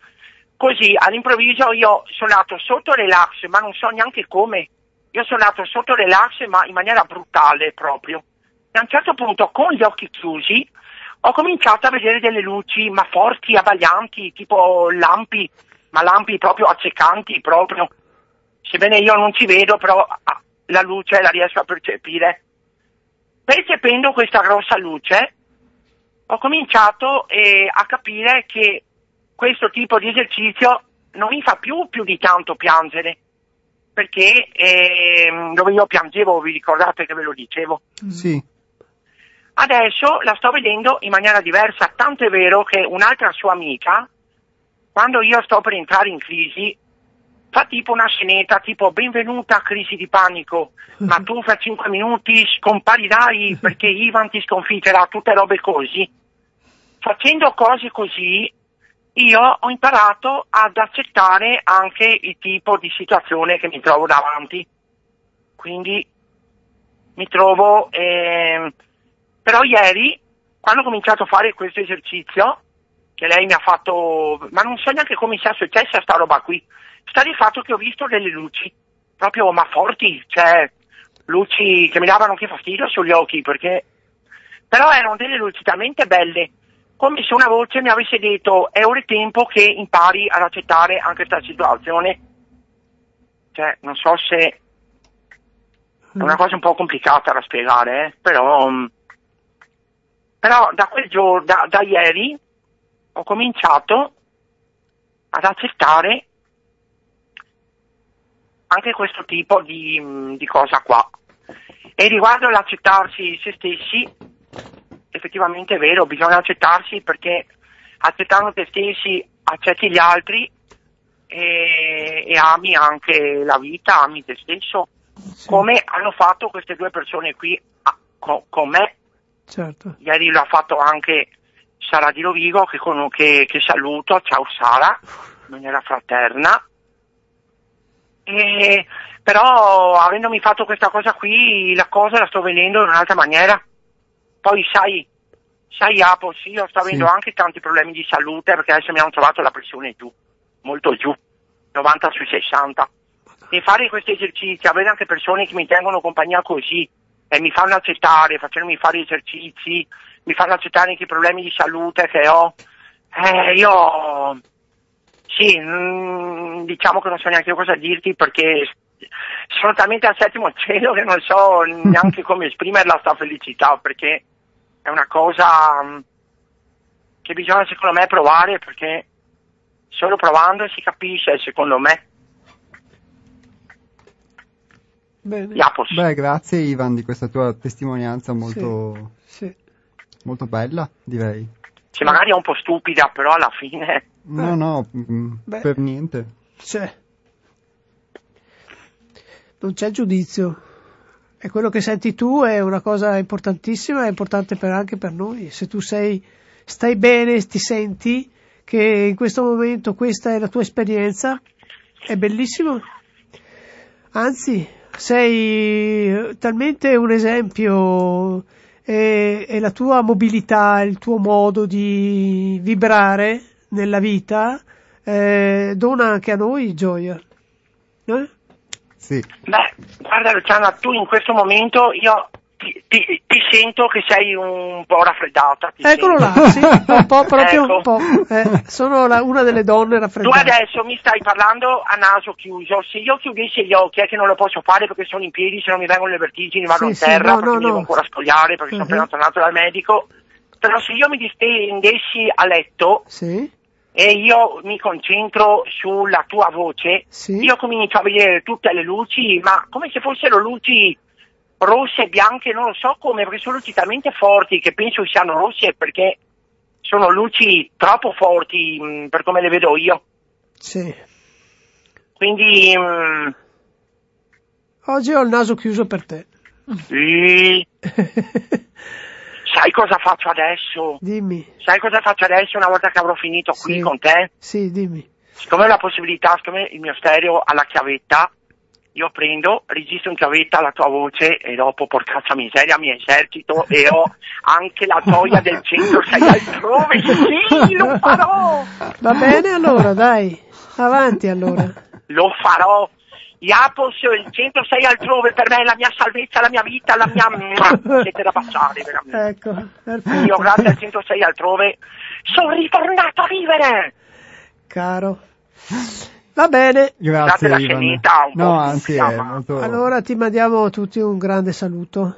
così all'improvviso io sono andato sotto relax, ma non so neanche come. Io sono andato sotto relax, ma in maniera brutale proprio. E a un certo punto, con gli occhi chiusi, ho cominciato a vedere delle luci, ma forti, abbaglianti, tipo lampi, ma lampi proprio accecanti, proprio. Sebbene io non ci vedo, però ah, la luce la riesco a percepire. Percependo questa grossa luce, ho cominciato eh, a capire che questo tipo di esercizio non mi fa più più di tanto piangere, perché ehm, dove io piangevo, vi ricordate che ve lo dicevo? Sì, Adesso la sto vedendo in maniera diversa, tanto è vero che un'altra sua amica, quando io sto per entrare in crisi, fa tipo una scenetta, tipo benvenuta a crisi di panico, ma tu fra cinque minuti scomparirai perché Ivan ti sconfiggerà, tutte robe così. Facendo cose così, io ho imparato ad accettare anche il tipo di situazione che mi trovo davanti. Quindi mi trovo... ehm, però ieri, quando ho cominciato a fare questo esercizio, che lei mi ha fatto, ma non so neanche come sia successa sta roba qui, sta di fatto che ho visto delle luci, proprio ma forti, cioè luci che mi davano anche fastidio sugli occhi, perché però erano delle luci talmente belle, come se una voce mi avesse detto è ora il tempo che impari ad accettare anche questa situazione. Cioè, non so se è una cosa un po' complicata da spiegare, eh, però, mm, però da quel giorno, da, da ieri, ho cominciato ad accettare anche questo tipo di, mm, di cosa qua. E riguardo l'accettarsi se stessi, effettivamente è vero, bisogna accettarsi perché accettando te stessi accetti gli altri e, e ami anche la vita, ami te stesso, come hanno fatto queste due persone qui ah, co- con me. Certo. Ieri l'ha fatto anche Sara di Rovigo che, con- che- che saluto, ciao Sara, in maniera fraterna. E, però avendomi fatto questa cosa qui, la cosa la sto vendendo in un'altra maniera. Poi sai, sai Apos, io sto avendo Sì. anche tanti problemi di salute perché adesso mi hanno trovato la pressione giù, molto giù, 90 su 60. E fare questi esercizi, avere anche persone che mi tengono compagnia così e mi fanno accettare, facendomi fare esercizi, mi fanno accettare anche i problemi di salute che ho. Eh, io sì, mm, diciamo che non so neanche io cosa dirti perché sono talmente al settimo cielo che non so neanche come esprimerla sta felicità perché è una cosa mm, che bisogna secondo me provare perché solo provando si capisce secondo me. Bene. Beh, grazie Ivan di questa tua testimonianza molto, Sì. molto bella, direi. Sì, magari è un po' stupida, però alla fine No, no, mm, Beh. per niente. C'è. Non c'è giudizio. E quello che senti tu è una cosa importantissima, è importante per- anche per noi. Se tu sei, stai bene, ti senti che in questo momento questa è la tua esperienza, è bellissimo. Anzi, sei talmente un esempio e, e la tua mobilità, il tuo modo di vibrare nella vita eh, dona anche a noi gioia. Eh? Sì, Beh, guarda Luciana, tu in questo momento io ti, ti- ti sento che sei un po' raffreddata. ti Eccolo sento. là, sì, un po' proprio Ecco. un po'. eh, sono la- una delle donne Tu raffreddate. adesso mi stai parlando a naso chiuso, se io chiudessi gli occhi è che non lo posso fare perché sono in piedi, se non mi vengono le vertigini vado Sì, in sì, terra no, perché no, mi devo no. ancora spogliare perché sono Mhm. appena tornato dal medico, però se io mi distendessi a letto Sì, e io mi concentro sulla tua voce, sì. io comincio a vedere tutte le luci, ma come se fossero luci rosse bianche, non lo so come, perché sono luci talmente forti che penso siano rosse perché sono luci troppo forti mh, per come le vedo io. sì. Quindi mm, Oggi ho il naso chiuso per te. sì, sai cosa faccio adesso? dimmi. Sai cosa faccio adesso una volta che avrò finito qui Sì. con te? Sì, dimmi. Siccome ho la possibilità, siccome il mio stereo ha la chiavetta, io prendo, registro in chiavetta la tua voce e dopo, porcaccia miseria, mi esercito e ho anche la gioia del centro, sei altrove, sì, lo farò, Va bene allora, dai. Avanti allora. lo farò. Iapos, il centro sei altrove, per me è la mia salvezza, la mia vita, la mia... Siete da passare, veramente. Ecco, perfetto. Io grazie al centro sei altrove sono ritornato a vivere. Caro. Va bene. grazie po' No, anzi molto... Allora ti mandiamo tutti un grande saluto.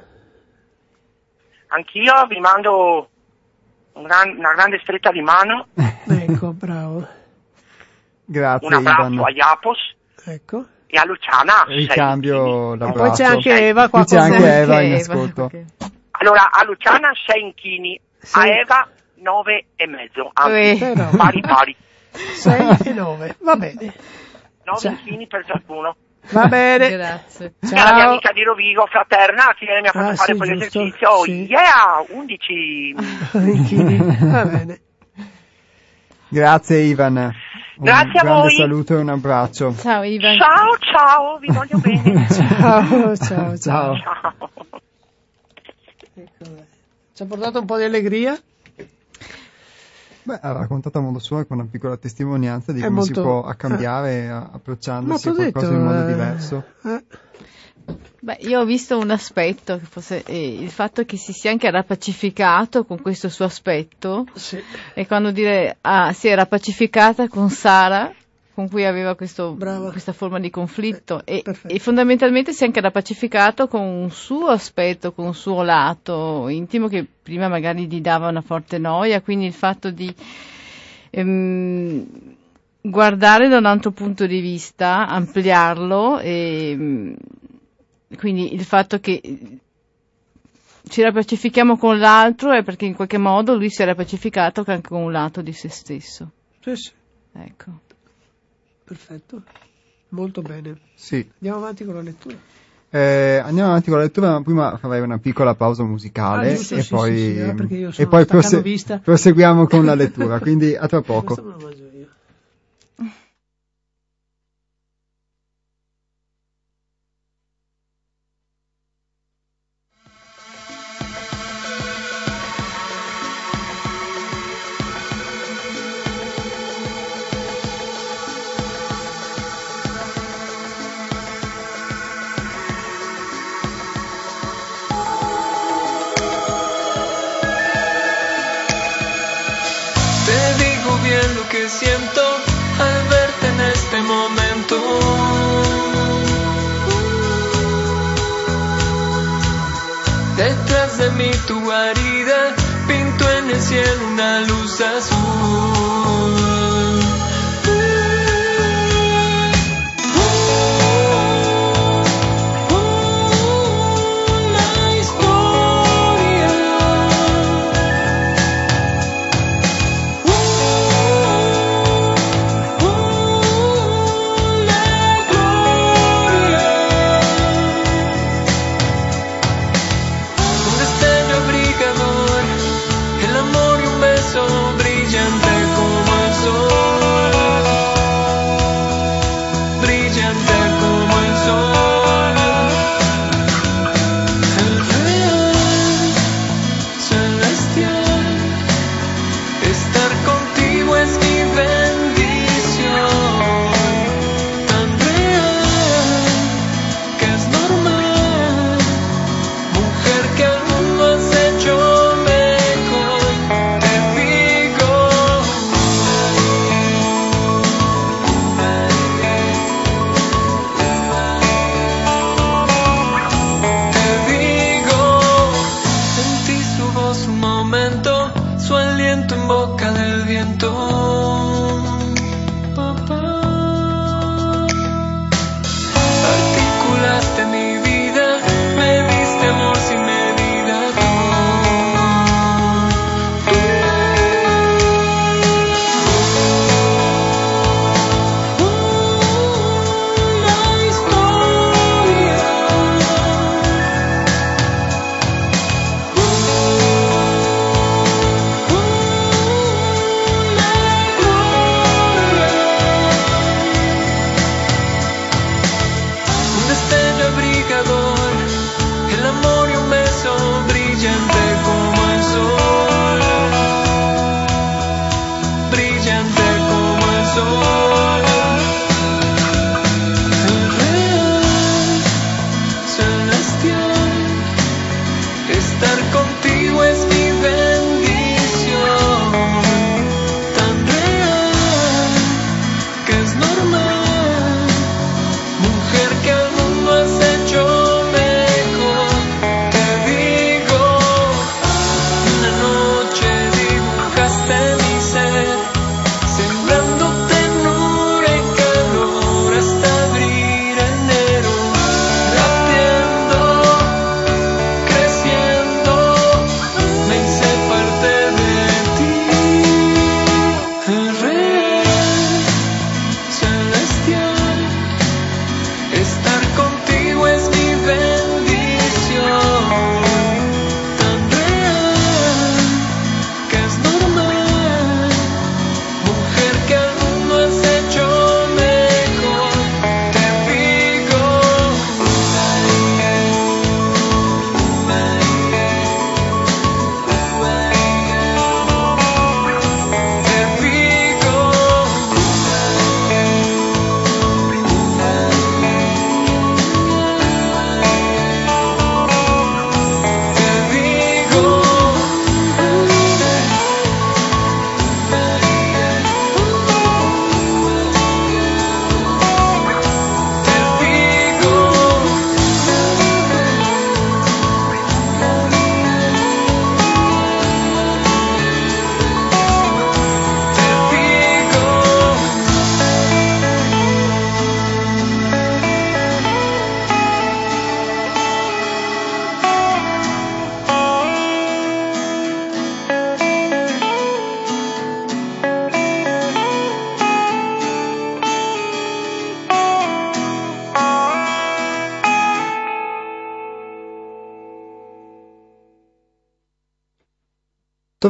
Anch'io vi mando un gran- una grande stretta di mano, Ecco, bravo. Grazie un abbraccio Ivan. a Iapos Ecco. E a Luciana. Ricambio E l'abbraccio. poi c'è anche Eva qua c'è anche. Eva in ascolto. perché- Allora, a Luciana 6 inchini, Sì. a Eva 9 e mezzo, anzi, Eh. Però. pari pari. 6 e 9. Va bene. 9 Cioè. inchini per ciascuno. Va bene. Grazie. E la mia Ciao. amica di Rovigo, fraterna, che mi ha fatto Ah, fare sì, quell'esercizio. giusto, sì. Yeah, 11. Inchini. Va bene. Grazie Ivan. Un Grazie a grande voi. saluto e un abbraccio. Ciao Ivan. Ciao, ciao, vi voglio bene. Ciao, ciao, ciao. Ciao. Ecco, Ci ha portato un po' di allegria. Beh, ha raccontato a modo suo con una piccola testimonianza di È come si molto- può accambiare a- approcciandosi a qualcosa detto, in modo eh, diverso. eh, Beh, io ho visto un aspetto, che fosse, eh, il fatto che si sia anche rapacificato con questo suo aspetto, sì. e quando dire ah, si era pacificata con Sara, con cui aveva questo- questa forma di conflitto, Eh, e, e fondamentalmente si è anche rapacificato con un suo aspetto, con un suo lato intimo che prima magari gli dava una forte noia, quindi il fatto di ehm, guardare da un altro punto di vista, ampliarlo e quindi il fatto che ci rapacifichiamo con l'altro è perché in qualche modo lui si è rapacificato anche con un lato di se stesso. Sì, sì, Ecco. perfetto. Molto bene. Sì. Andiamo avanti con la lettura. Eh, andiamo avanti con la lettura, ma prima farei una piccola pausa musicale Ah, giusto, e, sì, poi, sì, sì, eh, io e poi staccanovista. proseguiamo con la lettura. Quindi a tra poco. cielo una luz azul.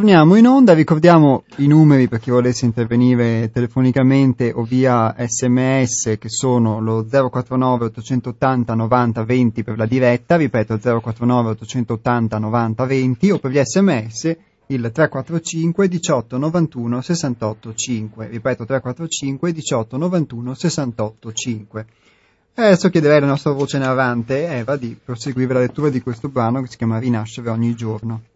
Torniamo in onda, ricordiamo i numeri per chi volesse intervenire telefonicamente o via sms che sono lo 049 880 90 20 per la diretta, ripeto 049 880 90 20 o per gli sms il 345 18 91 68 5, ripeto 345 18 91 68 5. Adesso chiederei alla nostra voce narrante Eva di proseguire la lettura di questo brano che si chiama Rinascere ogni giorno.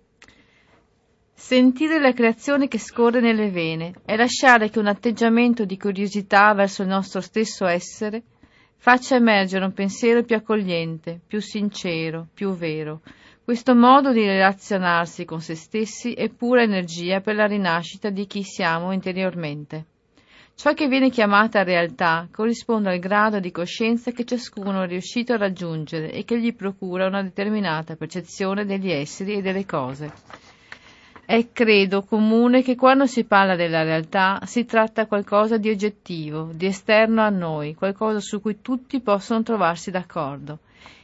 Sentire la creazione che scorre nelle vene e lasciare che un atteggiamento di curiosità verso il nostro stesso essere faccia emergere un pensiero più accogliente, più sincero, più vero. Questo modo di relazionarsi con se stessi è pura energia per la rinascita di chi siamo interiormente. Ciò che viene chiamata realtà corrisponde al grado di coscienza che ciascuno è riuscito a raggiungere e che gli procura una determinata percezione degli esseri e delle cose. È credo comune che quando si parla della realtà si tratta qualcosa di oggettivo, di esterno a noi, qualcosa su cui tutti possono trovarsi d'accordo.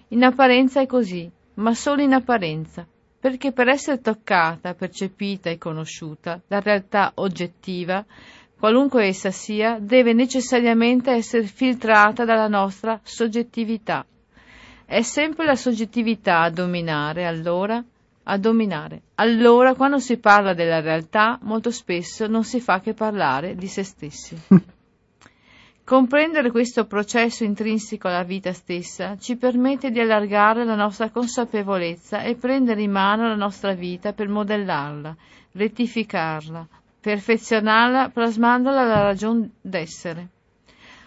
In apparenza è così, ma solo in apparenza, perché per essere toccata, percepita e conosciuta, la realtà oggettiva, qualunque essa sia, deve necessariamente essere filtrata dalla nostra soggettività. È sempre la soggettività a dominare, allora, a dominare. Allora, quando si parla della realtà, molto spesso non si fa che parlare di se stessi. Comprendere questo processo intrinseco alla vita stessa ci permette di allargare la nostra consapevolezza e prendere in mano la nostra vita per modellarla, rettificarla, perfezionarla, plasmandola alla ragione d'essere.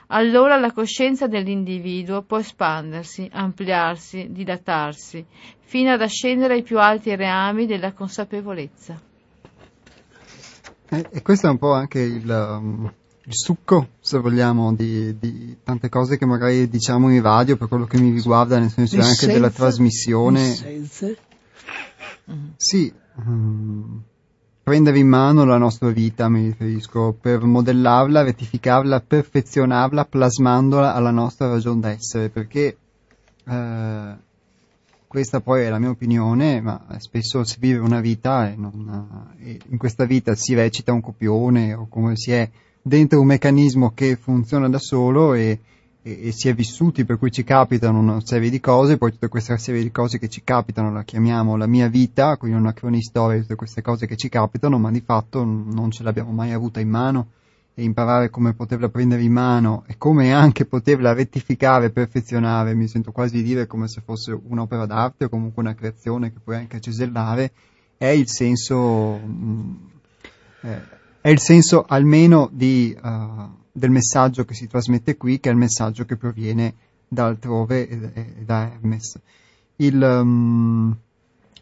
Allora la coscienza dell'individuo può espandersi, ampliarsi, dilatarsi, fino ad ascendere ai più alti reami della consapevolezza. E, e questo è un po' anche il, um, il succo, se vogliamo, di, di, tante cose che magari diciamo in radio per quello che mi riguarda, nel senso anche della trasmissione. Sì, um, prendere in mano la nostra vita, mi riferisco, per modellarla, rettificarla, perfezionarla, plasmandola alla nostra ragione d'essere, perché eh, questa poi è la mia opinione, ma spesso si vive una vita e, non, e in questa vita si recita un copione o come si è dentro un meccanismo che funziona da solo e, e, e, si è vissuti, per cui ci capitano una serie di cose, poi tutta questa serie di cose che ci capitano la chiamiamo la mia vita, quindi una cronistoria di tutte queste cose che ci capitano, ma di fatto non ce l'abbiamo mai avuta in mano. E imparare come poterla prendere in mano e come anche poterla rettificare, perfezionare, mi sento quasi di dire come se fosse un'opera d'arte o comunque una creazione che puoi anche cesellare, è il senso... Mh, eh, è il senso almeno di, uh, del messaggio che si trasmette qui, che è il messaggio che proviene da altrove e, da Hermes. Il, um,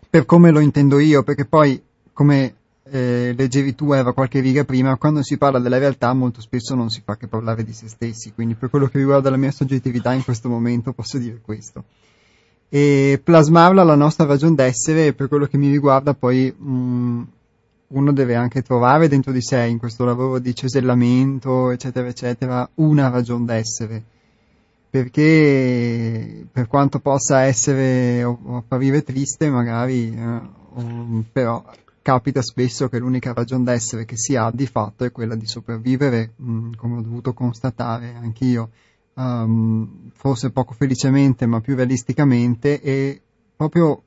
per come lo intendo io, perché poi, come eh, leggevi tu Eva qualche riga prima, quando si parla della realtà molto spesso non si fa che parlare di se stessi, quindi per quello che riguarda la mia soggettività in questo momento posso dire questo. E plasmarla alla nostra ragione d'essere, per quello che mi riguarda poi mh, uno deve anche trovare dentro di sé, in questo lavoro di cesellamento, eccetera, eccetera, una ragione d'essere. Perché per quanto possa essere o, apparire triste, magari, eh, o, però capita spesso che l'unica ragione d'essere che si ha di fatto è quella di sopravvivere, mh, come ho dovuto constatare anch'io, um, forse poco felicemente, ma più realisticamente, e proprio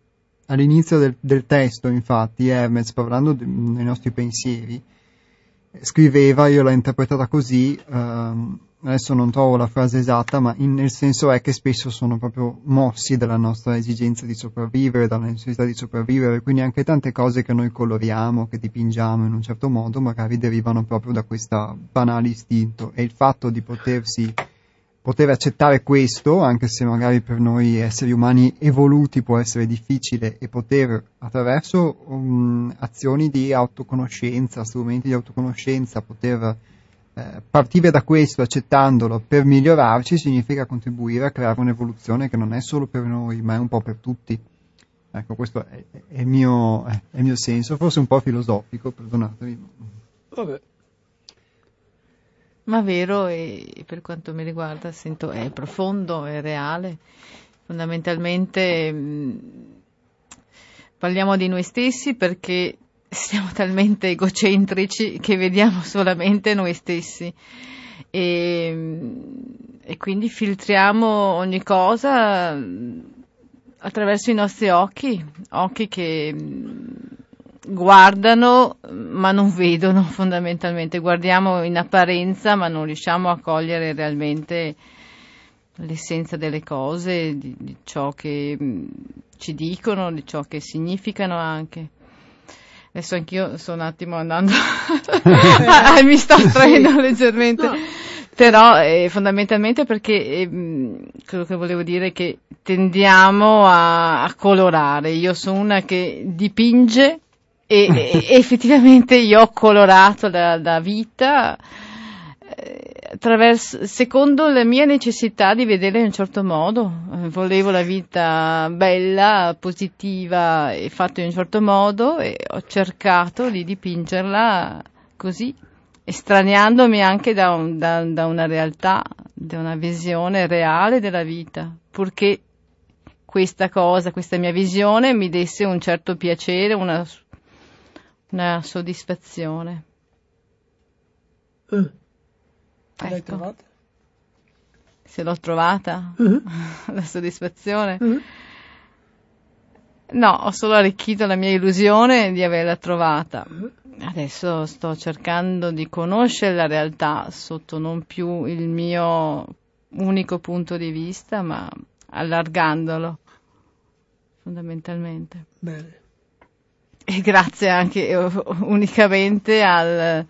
All'inizio del, del testo, infatti, Hermes, parlando de, dei nostri pensieri, scriveva, io l'ho interpretata così, ehm, adesso non trovo la frase esatta, ma in, nel senso è che spesso sono proprio mossi dalla nostra esigenza di sopravvivere, dalla necessità di sopravvivere, quindi anche tante cose che noi coloriamo, che dipingiamo in un certo modo, magari derivano proprio da questo banale istinto. E il fatto di potersi poter accettare questo, anche se magari per noi esseri umani evoluti può essere difficile, e poter attraverso um, azioni di autoconoscenza, strumenti di autoconoscenza, poter eh, partire da questo accettandolo per migliorarci, significa contribuire a creare un'evoluzione che non è solo per noi, ma è un po' per tutti. Ecco, questo è, è, mio, è il mio senso, forse un po' filosofico, perdonatemi. Vabbè. Ma vero e per quanto mi riguarda sento è profondo, è reale. Fondamentalmente mh, parliamo di noi stessi perché siamo talmente egocentrici che vediamo solamente noi stessi e, e quindi filtriamo ogni cosa attraverso i nostri occhi, occhi che guardano ma non vedono fondamentalmente, guardiamo in apparenza ma non riusciamo a cogliere realmente l'essenza delle cose, di, di ciò che mh, ci dicono, di ciò che significano anche. Adesso anch'io sto un attimo andando, mi sto traendo leggermente. No. Però eh, fondamentalmente perché eh, quello che volevo dire è che tendiamo a, a colorare. Io sono una che dipinge e, e effettivamente io ho colorato la, la vita eh, attraverso, secondo la mia necessità di vedere in un certo modo. Eh, volevo la vita bella, positiva e fatta in un certo modo e ho cercato di dipingerla così estraniandomi anche da, un, da, da, una realtà, da una visione reale della vita, purché questa cosa, questa mia visione mi desse un certo piacere, una, una soddisfazione. Uh, ecco. L'hai trovata? Se l'ho trovata, uh-huh. la soddisfazione. Uh-huh. No, ho solo arricchito la mia illusione di averla trovata. Adesso sto cercando di conoscere la realtà sotto non più il mio unico punto di vista, ma allargandolo fondamentalmente. Bene. E grazie anche unicamente al,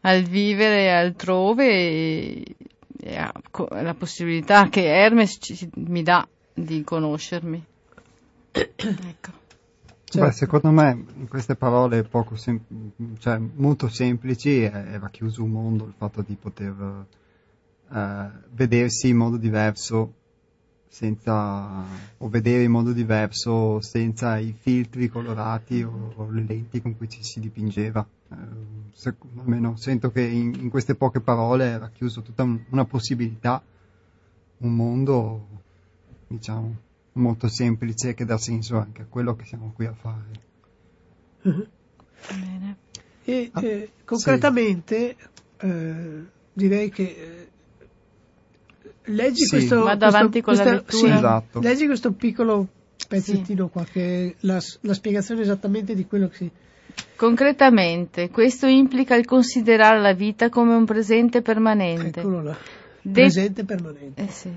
al vivere altrove e, e alla possibilità che Hermes ci, mi dà di conoscermi. ecco. Certo. Beh, secondo me in queste parole poco sem- cioè, molto semplici era chiuso un mondo il fatto di poter eh, vedersi in modo diverso senza, o vedere in modo diverso senza i filtri colorati o, o le lenti con cui ci si dipingeva. Eh, se, almeno sento che in, in, queste poche parole era chiuso tutta un, una possibilità, un mondo, diciamo molto semplice che dà senso anche a quello che siamo qui a fare. Uh-huh. Bene. E ah, eh, concretamente sì. eh, direi che eh, leggi sì. questo, Vado questo, avanti con questa, la lettura. Sì, esatto. leggi questo piccolo pezzettino sì. qua che è la, la spiegazione esattamente di quello che si Concretamente, questo implica il considerare la vita come un presente permanente. Eccolo là. Presente De- permanente. Eh sì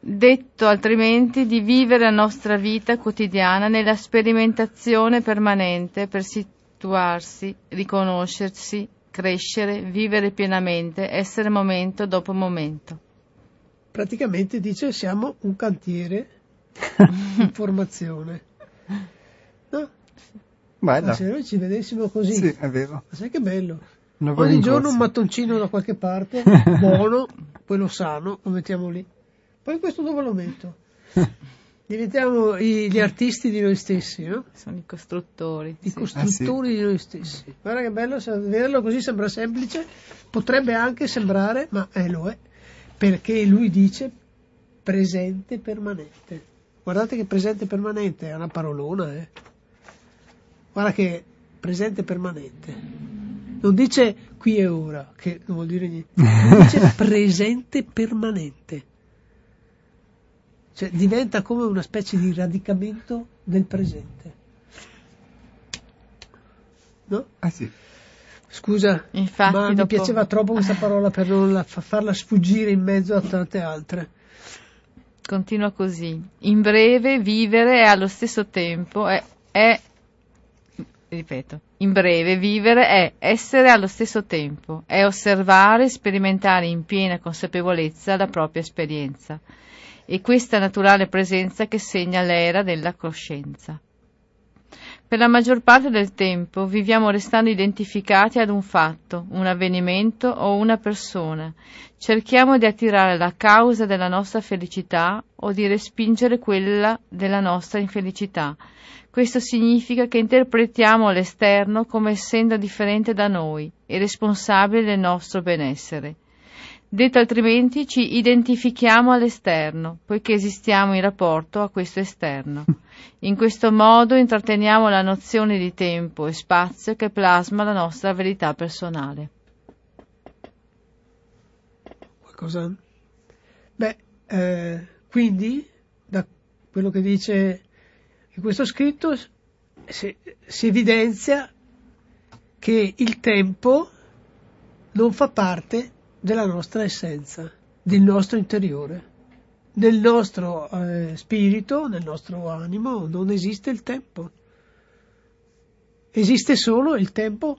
detto altrimenti di vivere la nostra vita quotidiana nella sperimentazione permanente per situarsi, riconoscersi, crescere, vivere pienamente, essere momento dopo momento. Praticamente dice siamo un cantiere di formazione. No? Bella. se noi ci vedessimo così. Sì, è vero. Ma sai che bello. Ogni giorno un mattoncino da qualche parte, buono, poi lo sano, lo mettiamo lì. Poi questo dove lo metto? Diventiamo i, gli artisti di noi stessi, no? Sono i costruttori. I sì. costruttori ah, sì. di noi stessi. Guarda che bello, vederlo così sembra semplice, potrebbe anche sembrare, ma eh, lo è, perché lui dice presente permanente. Guardate che presente permanente è una parolona, eh. Guarda che presente permanente. Non dice qui e ora, che non vuol dire niente. Dice presente permanente. Cioè diventa come una specie di radicamento del presente. No? Ah sì. Scusa, Infatti, ma dopo... mi piaceva troppo questa parola per non la, farla sfuggire in mezzo a tante altre. Continua così. In breve, vivere è allo stesso tempo, è, è ripeto, in breve, vivere è essere allo stesso tempo, è osservare sperimentare in piena consapevolezza la propria esperienza e questa naturale presenza che segna l'era della coscienza. Per la maggior parte del tempo viviamo restando identificati ad un fatto, un avvenimento o una persona. Cerchiamo di attirare la causa della nostra felicità o di respingere quella della nostra infelicità. Questo significa che interpretiamo l'esterno come essendo differente da noi e responsabile del nostro benessere. Detto altrimenti ci identifichiamo all'esterno, poiché esistiamo in rapporto a questo esterno. In questo modo intratteniamo la nozione di tempo e spazio che plasma la nostra verità personale. Qualcosa? Beh, eh, quindi, da quello che dice in questo scritto, si, si evidenzia che il tempo non fa parte della nostra essenza, del nostro interiore. Nel nostro eh, spirito, nel nostro animo, non esiste il tempo. Esiste solo il tempo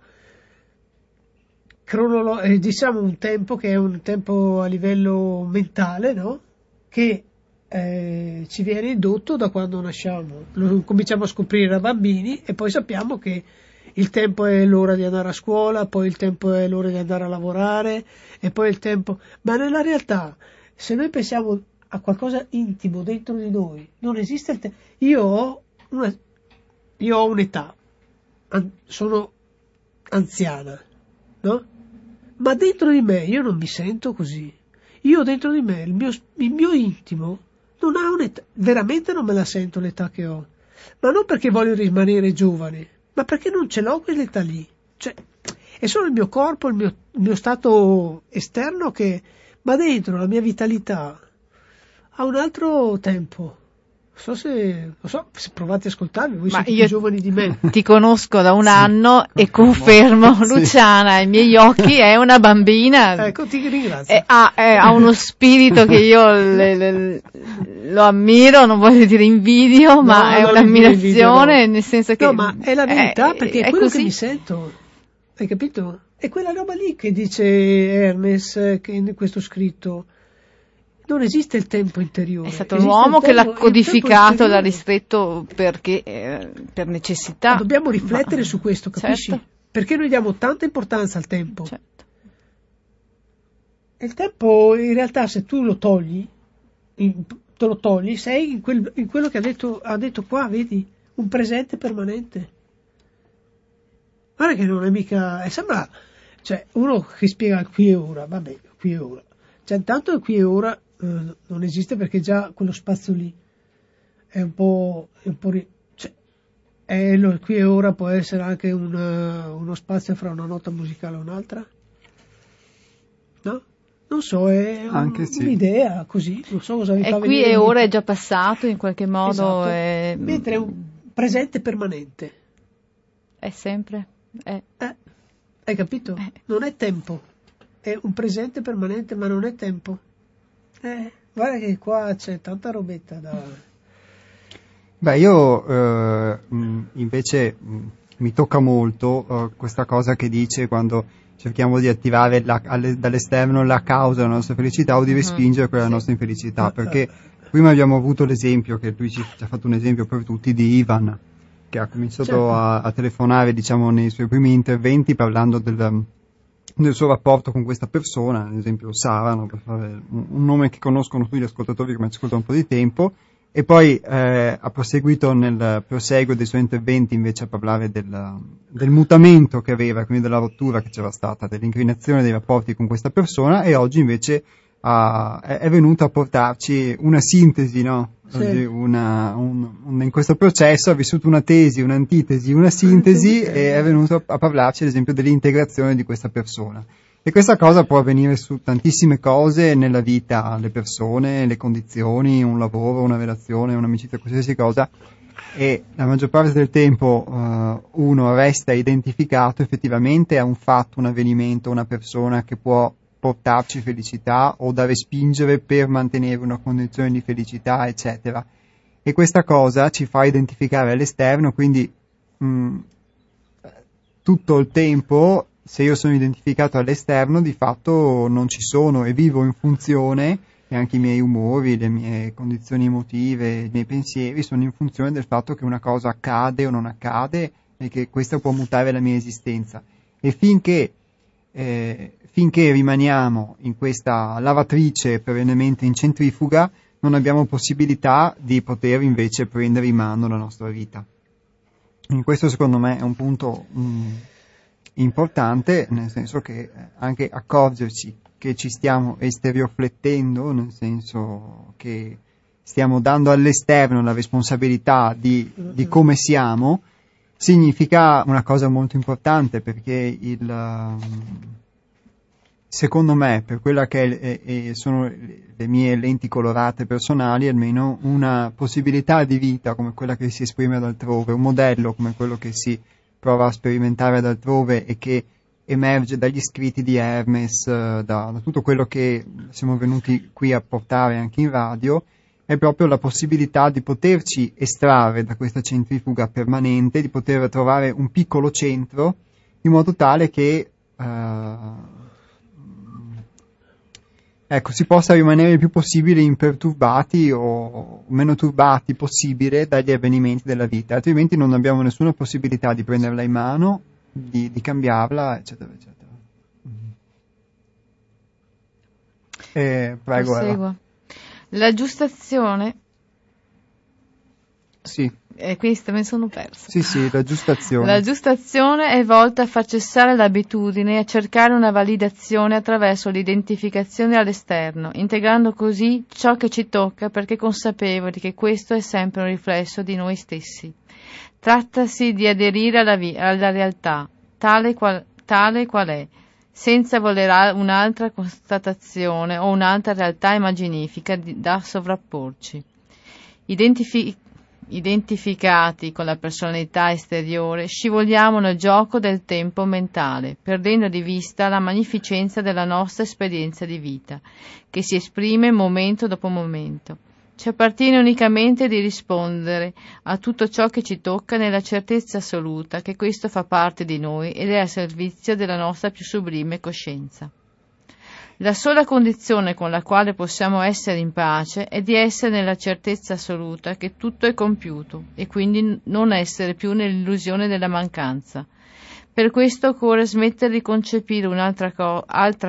cronolo- eh, diciamo un tempo che è un tempo a livello mentale, no? Che eh, ci viene indotto da quando nasciamo. Lo cominciamo a scoprire da bambini e poi sappiamo che il tempo è l'ora di andare a scuola, poi il tempo è l'ora di andare a lavorare e poi il tempo... Ma nella realtà, se noi pensiamo a qualcosa intimo dentro di noi, non esiste il tempo. Io ho, io ho un'età, an- sono anziana, no? Ma dentro di me io non mi sento così. Io dentro di me, il mio, il mio intimo, non ha un'età, veramente non me la sento l'età che ho. Ma non perché voglio rimanere giovane, ma perché non ce l'ho quell'età lì. Cioè, è solo il mio corpo, il mio, il mio stato esterno che, ma dentro la mia vitalità ha un altro tempo. Non so se, non so, se provate a ascoltarmi, voi Ma siete io più giovani di me. Ti conosco da un Sì, anno e confermo. Sì. Luciana, ai miei occhi è una bambina. Ecco, ti ringrazio. E ha, eh, ha uno spirito che io le- le- lo ammiro, non voglio dire invidio, ma è un'ammirazione, invidio, no. nel senso che... No, ma è la verità eh, perché è, è quello così. che mi sento. Hai capito? È quella roba lì che dice Hermes che in questo scritto. Non esiste il tempo interiore. È stato esiste l'uomo che l'ha codificato, l'ha ristretto perché, eh, per necessità. Ma dobbiamo riflettere Ma- su questo, capisci? Certo, Perché noi diamo tanta importanza al tempo. certo. E il tempo, in realtà, se tu lo togli, in- te lo togli, sei in, quel- in quello che ha detto, ha detto qua, vedi? Un presente permanente. Guarda che non è mica. eh, sembra. Cioè, uno che spiega qui e ora, vabbè, qui e ora. Cioè, intanto qui e ora eh, non esiste perché già quello spazio lì è un po'. È un po' ri- cioè, è lo- qui e ora può essere anche un, eh, uno spazio fra una nota musicale e un'altra? No? Non so, è un- sì. un'idea così, non so cosa mi E fa qui e ora è già passato in qualche modo, Esatto. è, Mentre è un presente permanente. è sempre... è- Eh, hai capito? Eh. Non è tempo, è un presente permanente, ma non è tempo. Eh, guarda che qua c'è tanta robetta da. Beh, io eh, mh, invece mh, mi tocca molto eh, questa cosa che dice quando cerchiamo di attivare la- alle- dall'esterno la causa della nostra felicità o di Mhm. respingere quella della nostra infelicidà, perché prima abbiamo avuto l'esempio, che lui ci, ci ha fatto un esempio per tutti, di Ivan, che ha cominciato Certo. a, a telefonare, diciamo, nei suoi primi interventi parlando del, del suo rapporto con questa persona, ad esempio Sara, no, per fare un nome che conoscono tutti gli ascoltatori che mi ascoltano un po' di tempo, e poi eh, ha proseguito nel proseguo dei suoi interventi invece a parlare del, del mutamento che aveva, quindi della rottura che c'era stata, dell'inclinazione dei rapporti con questa persona e oggi invece ha- è, è venuto a portarci una sintesi, no? Sì. Una- un- un- in questo processo ha vissuto una tesi, un'antitesi, una sintesi e è venuto a, parlarci ad esempio dell'integrazione di questa persona. E questa cosa può avvenire su tantissime cose nella vita, le persone, le condizioni, un lavoro, una relazione, un'amicizia, qualsiasi cosa. E la maggior parte del tempo eh, uno resta identificato effettivamente a un fatto, un avvenimento, una persona che può portarci felicità o da respingere per mantenere una condizione di felicità, eccetera. E questa cosa ci fa identificare all'esterno, quindi mh, tutto il tempo, se io sono identificato all'esterno, di fatto non ci sono e vivo in funzione, e anche i miei umori, le mie condizioni emotive, i miei pensieri sono in funzione del fatto che una cosa accade o non accade e che questa può mutare la mia esistenza. E finché, eh, finché rimaniamo in questa lavatrice perennemente in centrifuga, non abbiamo possibilità di poter invece prendere in mano la nostra vita. In questo secondo me è un punto mh, importante, nel senso che eh, anche accorgerci che ci stiamo esteriorflettendo, nel senso che stiamo dando all'esterno la responsabilità di, di come siamo, significa una cosa molto importante perché il, um, secondo me, per quella che è- è- sono le mie lenti colorate personali, almeno una possibilità di vita come quella che si esprime ad altrove, un modello come quello che si prova a sperimentare ad altrove e che emerge dagli scritti di Hermes, eh, da, da tutto quello che siamo venuti qui a portare anche in radio, è proprio la possibilità di poterci estrarre da questa centrifuga permanente, di poter trovare un piccolo centro, in modo tale che eh, ecco, si possa rimanere il più possibile imperturbati o meno turbati possibile dagli avvenimenti della vita, altrimenti non abbiamo nessuna possibilità di prenderla in mano, di, di cambiarla, eccetera, eccetera. Eh, prego. La giustazione, Sì, questa me ne sono persa. sì, sì, la giustazione. La giustazione è volta a far cessare l'abitudine e a cercare una validazione attraverso l'identificazione all'esterno, integrando così ciò che ci tocca perché consapevoli che questo è sempre un riflesso di noi stessi. Trattasi di aderire alla, vi- alla realtà, tale qual, tale qual è, senza voler un'altra constatazione o un'altra realtà immaginifica da sovrapporci. Identifi- identificati con la personalità esteriore, scivoliamo nel gioco del tempo mentale, perdendo di vista la magnificenza della nostra esperienza di vita, che si esprime momento dopo momento. Ci appartiene unicamente di rispondere a tutto ciò che ci tocca nella certezza assoluta che questo fa parte di noi ed è al servizio della nostra più sublime coscienza. La sola condizione con la quale possiamo essere in pace è di essere nella certezza assoluta che tutto è compiuto e quindi non essere più nell'illusione della mancanza. Per questo occorre smettere di concepire un'altra co-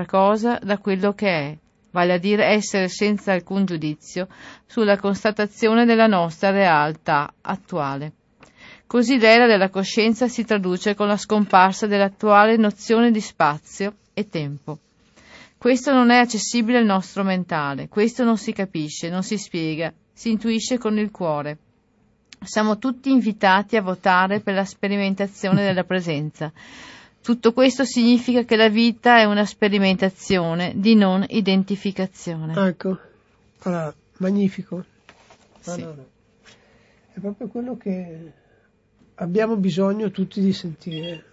cosa da quello che è, vale a dire essere senza alcun giudizio sulla constatazione della nostra realtà attuale. Così l'era della coscienza si traduce con la scomparsa dell'attuale nozione di spazio e tempo. Questo non è accessibile al nostro mentale, questo non si capisce, non si spiega, si intuisce con il cuore. Siamo tutti invitati a votare per la sperimentazione della presenza. Tutto questo significa che la vita è una sperimentazione di non identificazione. Ecco, allora, magnifico. No, Sì. È proprio quello che abbiamo bisogno tutti di sentire.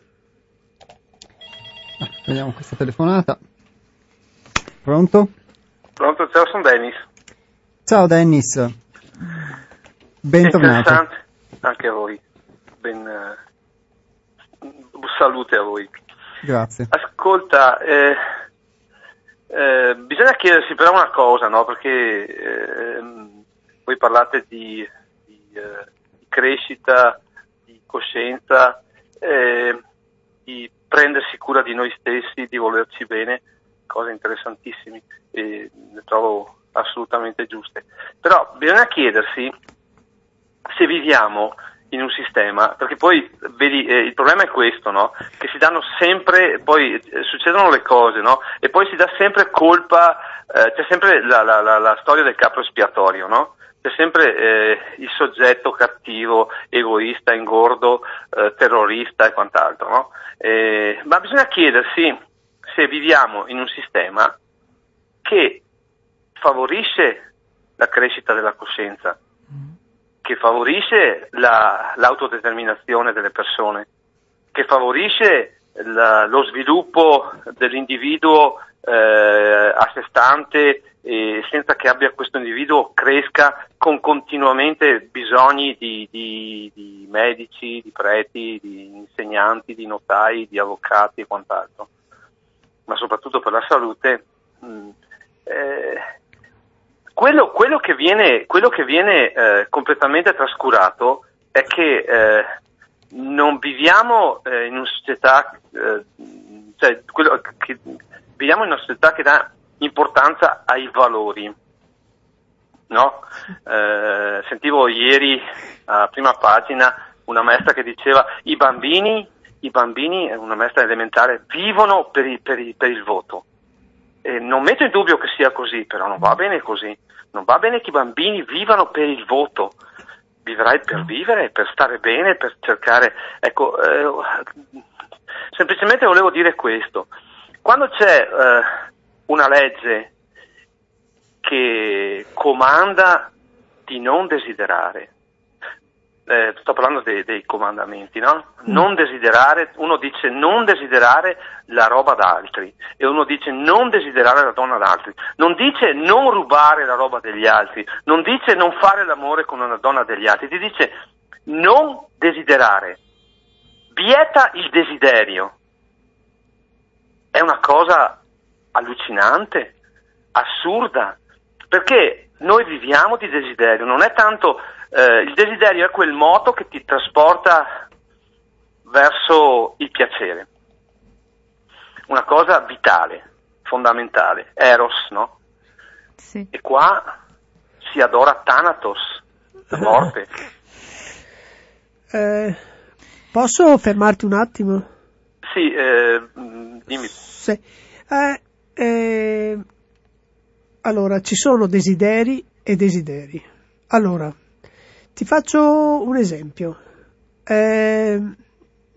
Ah, vediamo questa telefonata. Pronto? Pronto, ciao, sono Dennis. Ciao Dennis. Bentornato. Anche a voi. Ben, eh, salute a voi. Grazie. Ascolta, eh, eh, bisogna chiedersi però una cosa, no? Perché ehm, voi parlate di, di, eh, di crescita, di coscienza, eh, di prendersi cura di noi stessi, di volerci bene, cose interessantissime e le trovo assolutamente giuste. Però bisogna chiedersi se viviamo in un sistema, perché poi vedi, eh, il problema è questo, no? Che si danno sempre, poi eh, succedono le cose, no? E poi si dà sempre colpa, eh, c'è sempre la, la, la, la storia del capo espiatorio, no? C'è sempre eh, il soggetto cattivo, egoista, ingordo, eh, terrorista e quant'altro, no? Eh, ma bisogna chiedersi se viviamo in un sistema che favorisce la crescita della coscienza, che favorisce la- l'autodeterminazione delle persone, che favorisce la- lo sviluppo dell'individuo eh, a sé stante e senza che abbia questo individuo cresca con continuamente bisogni di, di- di medici, di preti, di insegnanti, di notai, di avvocati e quant'altro, ma soprattutto per la salute. mh, eh, quello, quello che viene, quello che viene eh, completamente trascurato è che eh, non viviamo eh, in una società, eh, cioè che, viviamo in una società che dà importanza ai valori. No? Eh, sentivo ieri a prima pagina una maestra che diceva i bambini, i bambini, una maestra elementare, vivono per il, per il- per il voto. E non metto in dubbio che sia così, però non va bene così. Non va bene che i bambini vivano per il voto. Vivrai per vivere, per stare bene, per cercare. Ecco, eh, semplicemente volevo dire questo. Quando c'è eh, una legge che comanda di non desiderare, eh, sto parlando dei, dei comandamenti, no? Non desiderare, uno dice non desiderare la roba d'altri e uno dice non desiderare la donna d'altri, non dice non rubare la roba degli altri, non dice non fare l'amore con una donna degli altri, ti dice non desiderare, vieta il desiderio. cosa allucinante, assurda, perché noi viviamo di desiderio, non è tanto eh, il desiderio è quel moto che ti trasporta verso il piacere, una cosa vitale, fondamentale, eros, no? Sì. E qua si adora Thanatos, la morte. Eh, posso fermarti un attimo? Sì, eh, mm, dimmi. Sì. Eh, eh, allora, ci sono desideri e desideri. Allora, ti faccio un esempio. Eh,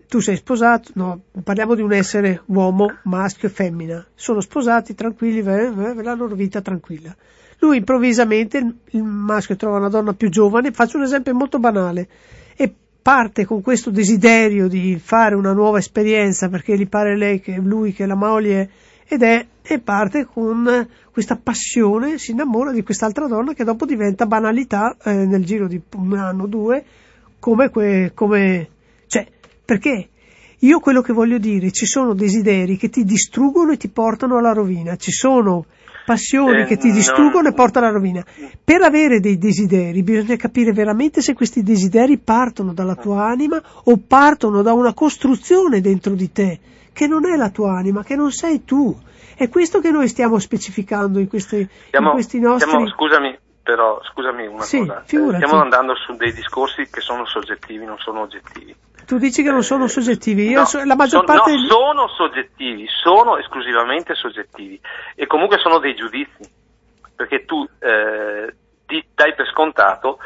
tu sei sposato, no, parliamo di un essere uomo, maschio e femmina. Sono sposati, tranquilli, la loro vita tranquilla. Lui improvvisamente, il maschio trova una donna più giovane, faccio un esempio molto banale, e parte con questo desiderio di fare una nuova esperienza perché gli pare lei che lui che la moglie ed è e parte con questa passione, si innamora di quest'altra donna che dopo diventa banalità eh, nel giro di un anno o due come, que, come cioè perché io quello che voglio dire ci sono desideri che ti distruggono e ti portano alla rovina ci sono passioni Eh, che ti no. distruggono e portano alla rovina per avere dei desideri bisogna capire veramente se questi desideri partono dalla tua anima o partono da una costruzione dentro di te che non è la tua anima, che non sei tu. È questo che noi stiamo specificando in questi, Stiamo, in questi nostri... stiamo- scusami, però, scusami una Sì, cosa. Eh, figurati. Stiamo andando su dei discorsi che sono soggettivi, non sono oggettivi. Tu dici che non sono soggettivi, io No, so- la maggior son- parte... no, sono soggettivi, sono esclusivamente soggettivi e comunque sono dei giudizi, perché tu eh, dai per scontato,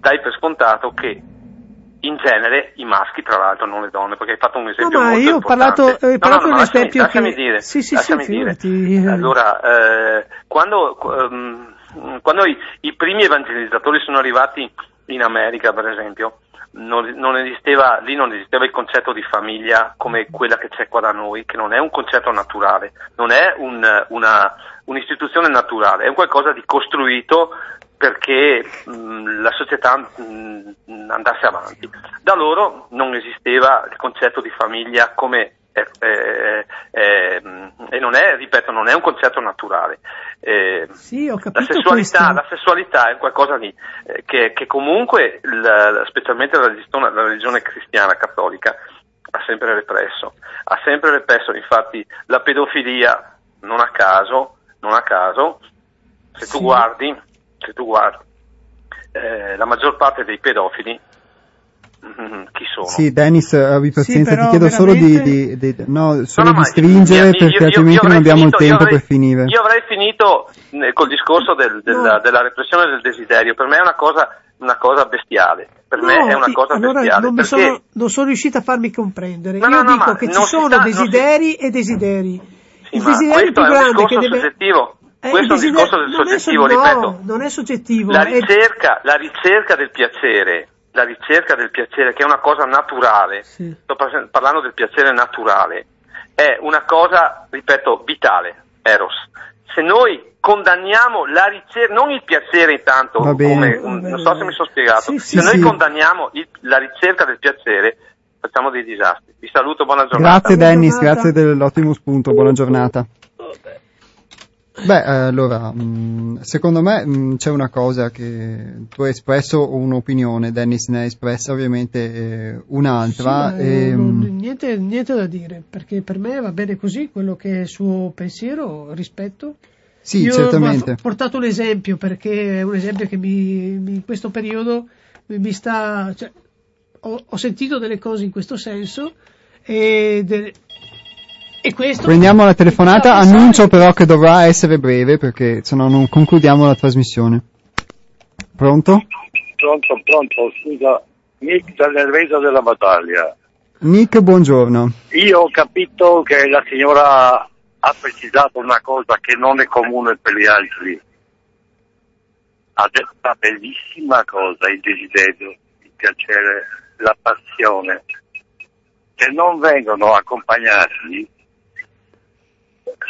dai per scontato che in genere i maschi, tra l'altro, non le donne, perché hai fatto un esempio ma molto io ho parlato- ho parlato no, no, di un lasciami, esempio lasciami che- dire, Sì, sì, sì, lasciami dire. figurati. Allora, eh, quando, ehm, quando i, i primi evangelizzatori sono arrivati in America, per esempio, non, non esisteva, lì non esisteva il concetto di famiglia come quella che c'è qua da noi, che non è un concetto naturale, non è un- una- un'istituzione naturale, è un qualcosa di costruito perché mh, la società mh, andasse avanti. Da loro non esisteva il concetto di famiglia come eh, eh, eh, e non è, ripeto, non è un concetto naturale. Eh, Sì, ho la sessualità, la sessualità è qualcosa di, eh, che, che comunque, il- specialmente la religione, la religione cristiana cattolica, ha sempre represso. Ha sempre represso, infatti, la pedofilia, non a caso, non a caso, se tu Sì. guardi, se tu guardi, eh, la maggior parte dei pedofili, mm, chi sono? Sì, Dennis, abbi pazienza, però ti chiedo solo di, di- di- no, No, solo no, di ma stringere io- io- perché io- altrimenti io non abbiamo finito- il tempo avrei- per finire. Io avrei finito eh, col discorso del- della, No. della repressione del desiderio, per me è una cosa, una cosa bestiale, per No, me è una sì, cosa allora bestiale, non, perché sono, non sono riuscita a farmi comprendere. No, Io no, no, dico che ci sono sta- non si- desideri e desideri. Sì, il desiderio più è un grande che deve... soggettivo, Eh, questo è un discorso del non è so- soggettivo, no, ripeto. non è soggettivo. La è- ricerca, la ricerca del piacere, la ricerca del piacere, che è una cosa naturale, Sì. sto par- parlando del piacere naturale, è una cosa, ripeto, vitale, Eros. Se noi condanniamo la ricerca, non il piacere intanto, Va bene. come, non so se mi sono spiegato, Sì, sì, se noi sì. condanniamo il- la ricerca del piacere, facciamo dei disastri. Vi saluto, buona giornata. Grazie Buona Dennis, giornata. grazie dell'ottimo spunto, buona giornata. Beh, eh, allora, mh, secondo me mh, c'è una cosa che tu hai espresso un'opinione, Dennis ne ha espressa ovviamente eh, un'altra. Sì, eh, ehm, niente, niente da dire, perché per me va bene così, quello che è il suo pensiero, rispetto. sì, Io certamente. ho portato un esempio perché è un esempio che mi, mi- in questo periodo mi, mi sta. cioè, ho, ho sentito delle cose in questo senso e, de- e questo. Prendiamo la telefonata, annuncio però che dovrà essere breve perché se no non concludiamo la trasmissione. Pronto? Pronto, pronto, scusa, Nick dal Nerveso della battaglia. Nick, buongiorno. Io ho capito che la signora ha precisato una cosa che non è comune per gli altri. Ha detto una bellissima cosa, il desiderio, il piacere, la passione, che non vengono accompagnati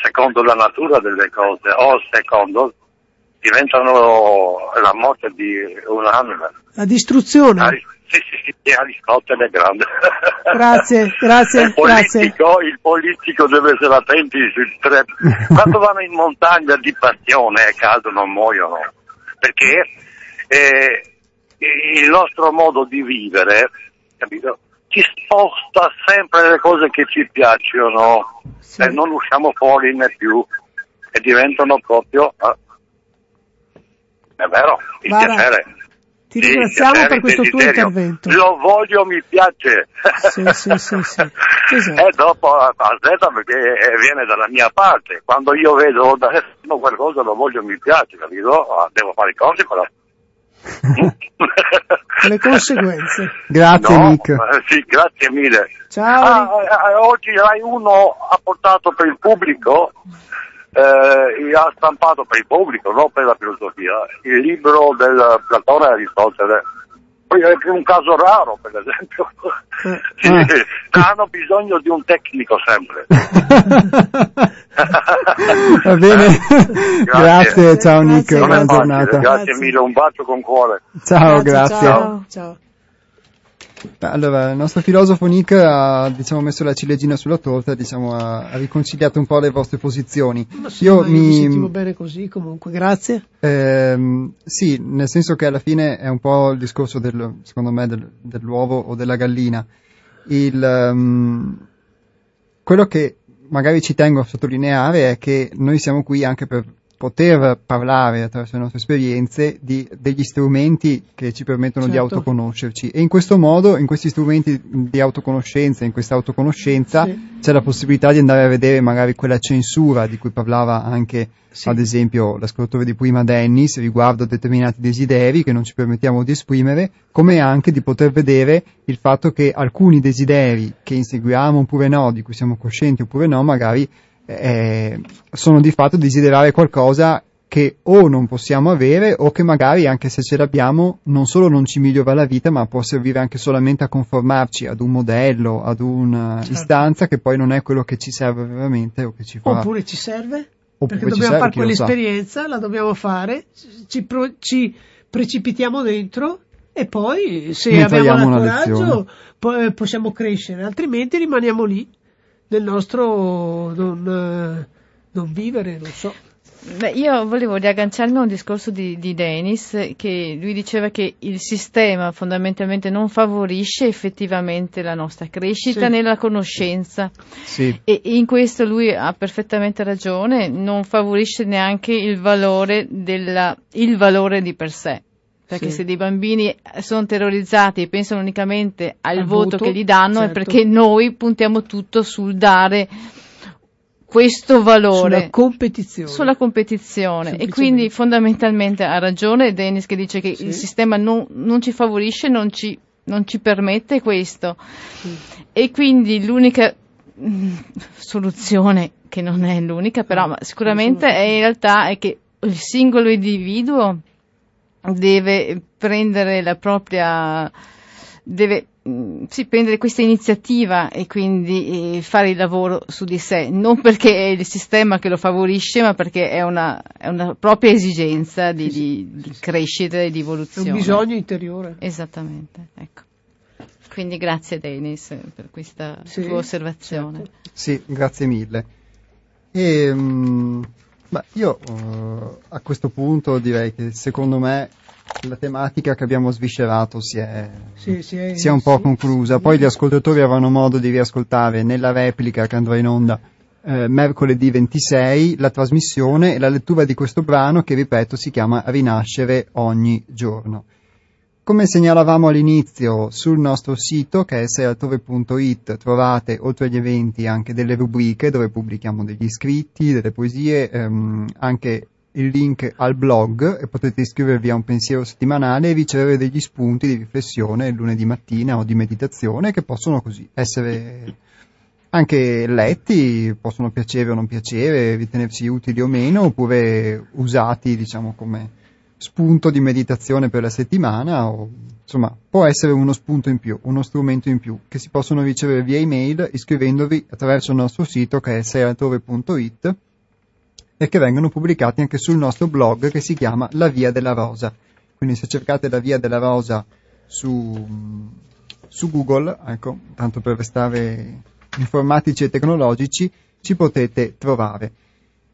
secondo la natura delle cose o secondo diventano la morte di un'anima. La distruzione. Ari- Sì, sì, sì, Aristotele è grande. Grazie, grazie, il politico, il politico deve essere attenti sui tre. Quando vanno in montagna di passione e cadono, muoiono. Perché eh, il nostro modo di vivere, capito? Ci sposta sempre le cose che ci piacciono Sì. e non usciamo fuori né più e diventano proprio eh, è vero il Guarda, piacere Ti Sì, ringraziamo piacere, per questo tuo intervento. lo voglio mi piace Sì, sì, sì, sì. Esatto. e dopo aspetta perché eh, viene dalla mia parte quando io vedo da qualcosa lo voglio mi piace capito? Ah, devo fare i conti però Le conseguenze. Grazie No, Nick. eh, sì, grazie mille. Ciao. Ah, eh, eh, oggi Rai 1 ha portato per il pubblico, eh, ha stampato per il pubblico, non per la filosofia, il libro del Platone e Aristotele. Poi è un caso raro, per esempio. Eh. Sì, Ah. hanno bisogno di un tecnico sempre. Va bene. Grazie, ciao Nick, Grazie, buona Non è facile, giornata. Grazie Grazie. mille, un bacio con cuore. Ciao, grazie. Ciao. ciao. Allora, il nostro filosofo Nick ha diciamo, messo la ciliegina sulla torta, diciamo, ha, ha riconciliato un po' le vostre posizioni. Ma sì, Io mi mi, sentivo bene così comunque, grazie. Ehm, sì, nel senso che alla fine è un po' il discorso del, secondo me, del- dell'uovo o della gallina. Il, ehm, quello che magari ci tengo a sottolineare è che noi siamo qui anche per poter parlare attraverso le nostre esperienze di, degli strumenti che ci permettono di Certo. autoconoscerci e in questo modo, in questi strumenti di autoconoscenza, in questa autoconoscenza, Sì. c'è la possibilità di andare a vedere magari quella censura di cui parlava anche Sì. ad esempio l'ascoltatore di prima Dennis riguardo a determinati desideri che non ci permettiamo di esprimere, come anche di poter vedere il fatto che alcuni desideri che inseguiamo oppure no, di cui siamo coscienti oppure no, magari eh, sono di fatto desiderare qualcosa che o non possiamo avere o che magari anche se ce l'abbiamo non solo non ci migliora la vita ma può servire anche solamente a conformarci ad un modello, ad un'istanza che poi non è quello che ci serve veramente o che ci fa. Oppure ci serve? Oppure perché dobbiamo serve, fare quell'esperienza, la dobbiamo fare, ci, pro- ci precipitiamo dentro e poi se Ne abbiamo il una coraggio po- possiamo crescere, altrimenti rimaniamo lì nel nostro non, eh, non vivere, non so. Beh, io volevo riagganciarmi a un discorso di, di Denis, eh, che lui diceva che il sistema fondamentalmente non favorisce effettivamente la nostra crescita Sì. nella conoscenza. Sì. E in questo lui ha perfettamente ragione, non favorisce neanche il valore, della, il valore di per sé. Perché Sì. se dei bambini sono terrorizzati e pensano unicamente al, Al voto, voto, che gli danno, certo. è perché noi puntiamo tutto sul dare questo valore Sulla competizione. sulla competizione e quindi fondamentalmente ha ragione Dennis che dice che Sì. il sistema non, non ci favorisce, non ci, non ci permette questo e quindi l'unica mm, soluzione che non è l'unica però ma sicuramente è in realtà è che il singolo individuo deve prendere la propria deve mm, sì, prendere questa iniziativa e quindi eh, fare il lavoro su di sé, non perché è il sistema che lo favorisce, ma perché è una, è una propria esigenza di, Sì, di- sì, di crescita e di È evoluzione. un bisogno interiore. Esattamente, ecco. Quindi grazie Denis per questa Sì, tua osservazione. certo. Sì, grazie mille. E, mm, beh, io eh, a questo punto direi che secondo me la tematica che abbiamo sviscerato si è, Sì, sì, è- si è un po' sì. conclusa. Poi gli ascoltatori avranno modo di riascoltare nella replica che andrà in onda eh, mercoledì 26 la trasmissione e la lettura di questo brano che, ripeto, si chiama Rinascere ogni giorno. Come segnalavamo all'inizio, sul nostro sito che è sealtore.it trovate oltre agli eventi anche delle rubriche dove pubblichiamo degli scritti, delle poesie, ehm, anche il link al blog e potete iscrivervi a un pensiero settimanale e ricevere degli spunti di riflessione lunedì mattina o di meditazione che possono così essere anche letti, possono piacere o non piacere, ritenersi utili o meno, oppure usati, diciamo, come spunto di meditazione per la settimana, o insomma, può essere uno spunto in più, uno strumento in più, che si possono ricevere via email iscrivendovi attraverso il nostro sito che è seratore.it e che vengono pubblicati anche sul nostro blog che si chiama La Via della Rosa. Quindi se cercate La Via della Rosa su, su Google, ecco, tanto per restare informatici e tecnologici, ci potete trovare.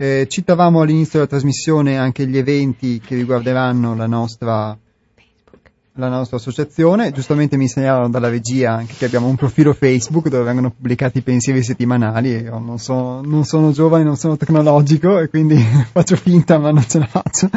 Eh, citavamo all'inizio della trasmissione anche gli eventi che riguarderanno la nostra la nostra associazione. Giustamente mi segnalano dalla regia anche che abbiamo un profilo Facebook dove vengono pubblicati i pensieri settimanali io non, so, non sono giovane, non sono tecnologico e quindi faccio finta ma non ce la faccio.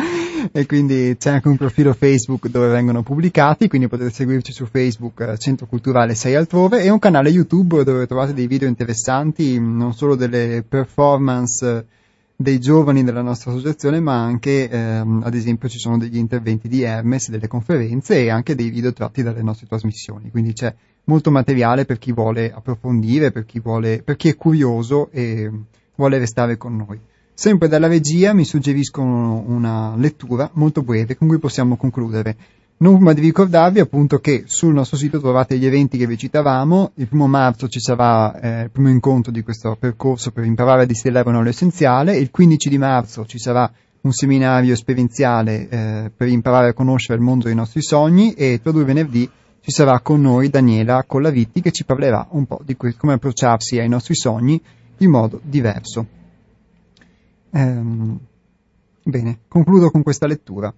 E quindi c'è anche un profilo Facebook dove vengono pubblicati, quindi potete seguirci su Facebook eh, Centro Culturale 6 altrove e un canale YouTube dove trovate dei video interessanti, non solo delle performance dei giovani della nostra associazione, ma anche, ehm, ad esempio, ci sono degli interventi di Hermes, delle conferenze e anche dei video tratti dalle nostre trasmissioni. Quindi c'è molto materiale per chi vuole approfondire, per chi, vuole, per chi è curioso e vuole restare con noi. Sempre dalla regia mi suggeriscono una lettura molto breve con cui possiamo concludere. Non prima di ricordarvi appunto che sul nostro sito trovate gli eventi che vi citavamo, il primo marzo ci sarà eh, il primo incontro di questo percorso per imparare a distillare un olio essenziale, il 15 di marzo ci sarà un seminario esperienziale eh, per imparare a conoscere il mondo dei nostri sogni e tra due venerdì ci sarà con noi Daniela Collavitti che ci parlerà un po' di que- come approcciarsi ai nostri sogni in modo diverso. Ehm, bene, concludo con questa lettura.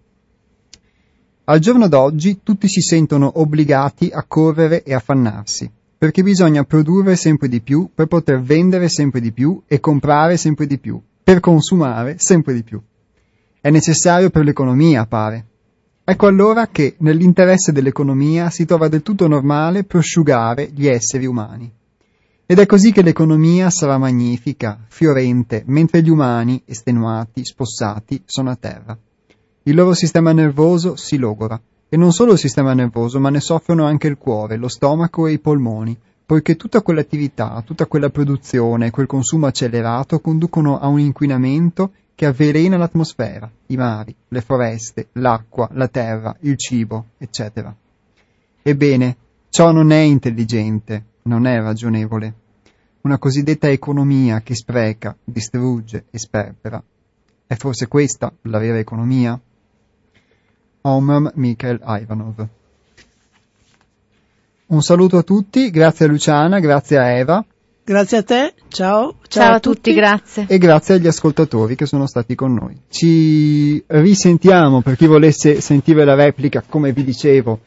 Al giorno d'oggi tutti si sentono obbligati a correre e affannarsi, perché bisogna produrre sempre di più per poter vendere sempre di più e comprare sempre di più, per consumare sempre di più. È necessario per l'economia, pare. Ecco allora che nell'interesse dell'economia si trova del tutto normale prosciugare gli esseri umani. Ed è così che l'economia sarà magnifica, fiorente, mentre gli umani, estenuati, spossati, sono a terra. Il loro sistema nervoso si logora. E non solo il sistema nervoso, ma ne soffrono anche il cuore, lo stomaco e i polmoni, poiché tutta quell'attività, tutta quella produzione, quel consumo accelerato conducono a un inquinamento che avvelena l'atmosfera, i mari, le foreste, l'acqua, la terra, il cibo, eccetera. Ebbene, ciò non è intelligente, non è ragionevole. Una cosiddetta economia che spreca, distrugge e sperpera. È forse questa la vera economia? Omar Mikhail Ivanov. Un saluto a tutti, grazie a Luciana, grazie a Eva. Grazie a te, ciao. Ciao, ciao a tutti, tutti, grazie. E grazie agli ascoltatori che sono stati con noi. Ci risentiamo per chi volesse sentire la replica, come vi dicevo,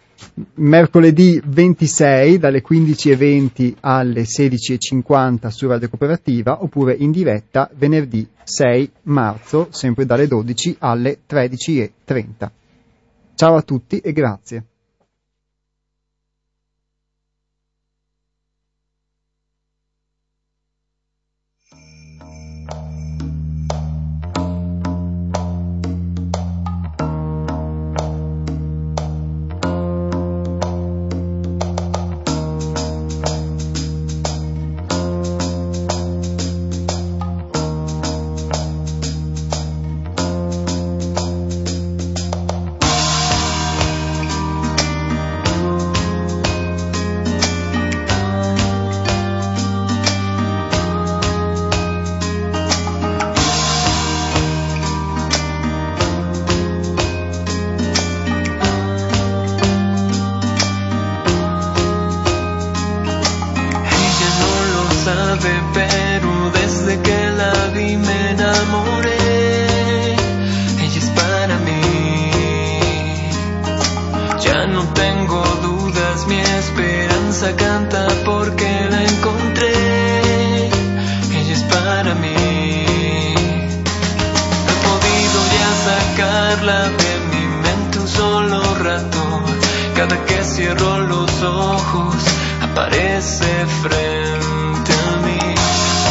mercoledì 26 dalle 15.20 alle 16.50 su Radio Cooperativa oppure in diretta venerdì 6 marzo, sempre dalle 12 alle 13.30. Ciao a tutti e grazie. cierro los ojos, aparece frente a mí.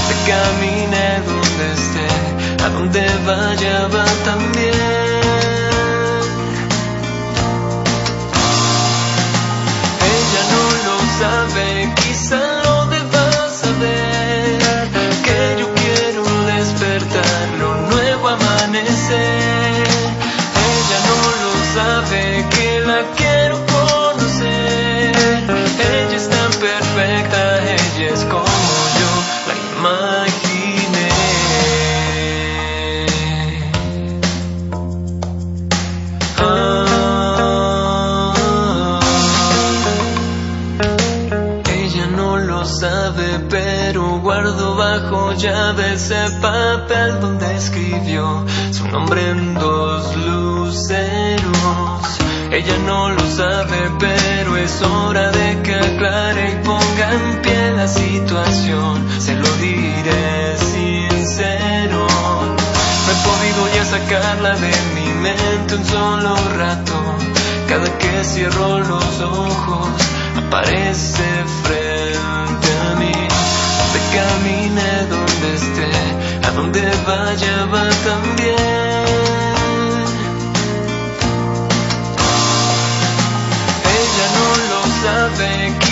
Te camine donde esté, a donde vaya va también. Dueña de ese papel donde escribió su nombre en dos luceros. Ella no lo sabe, pero es hora de que aclare y ponga en pie la situación. Se lo diré sincero. No he podido ya sacarla de mi mente un solo rato. Cada que cierro los ojos, aparece. Donde camine donde esté, a donde vaya va también. Ella no lo sabe.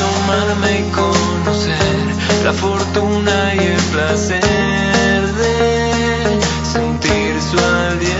asomarme y conocer la fortuna y el placer de sentir su aliento.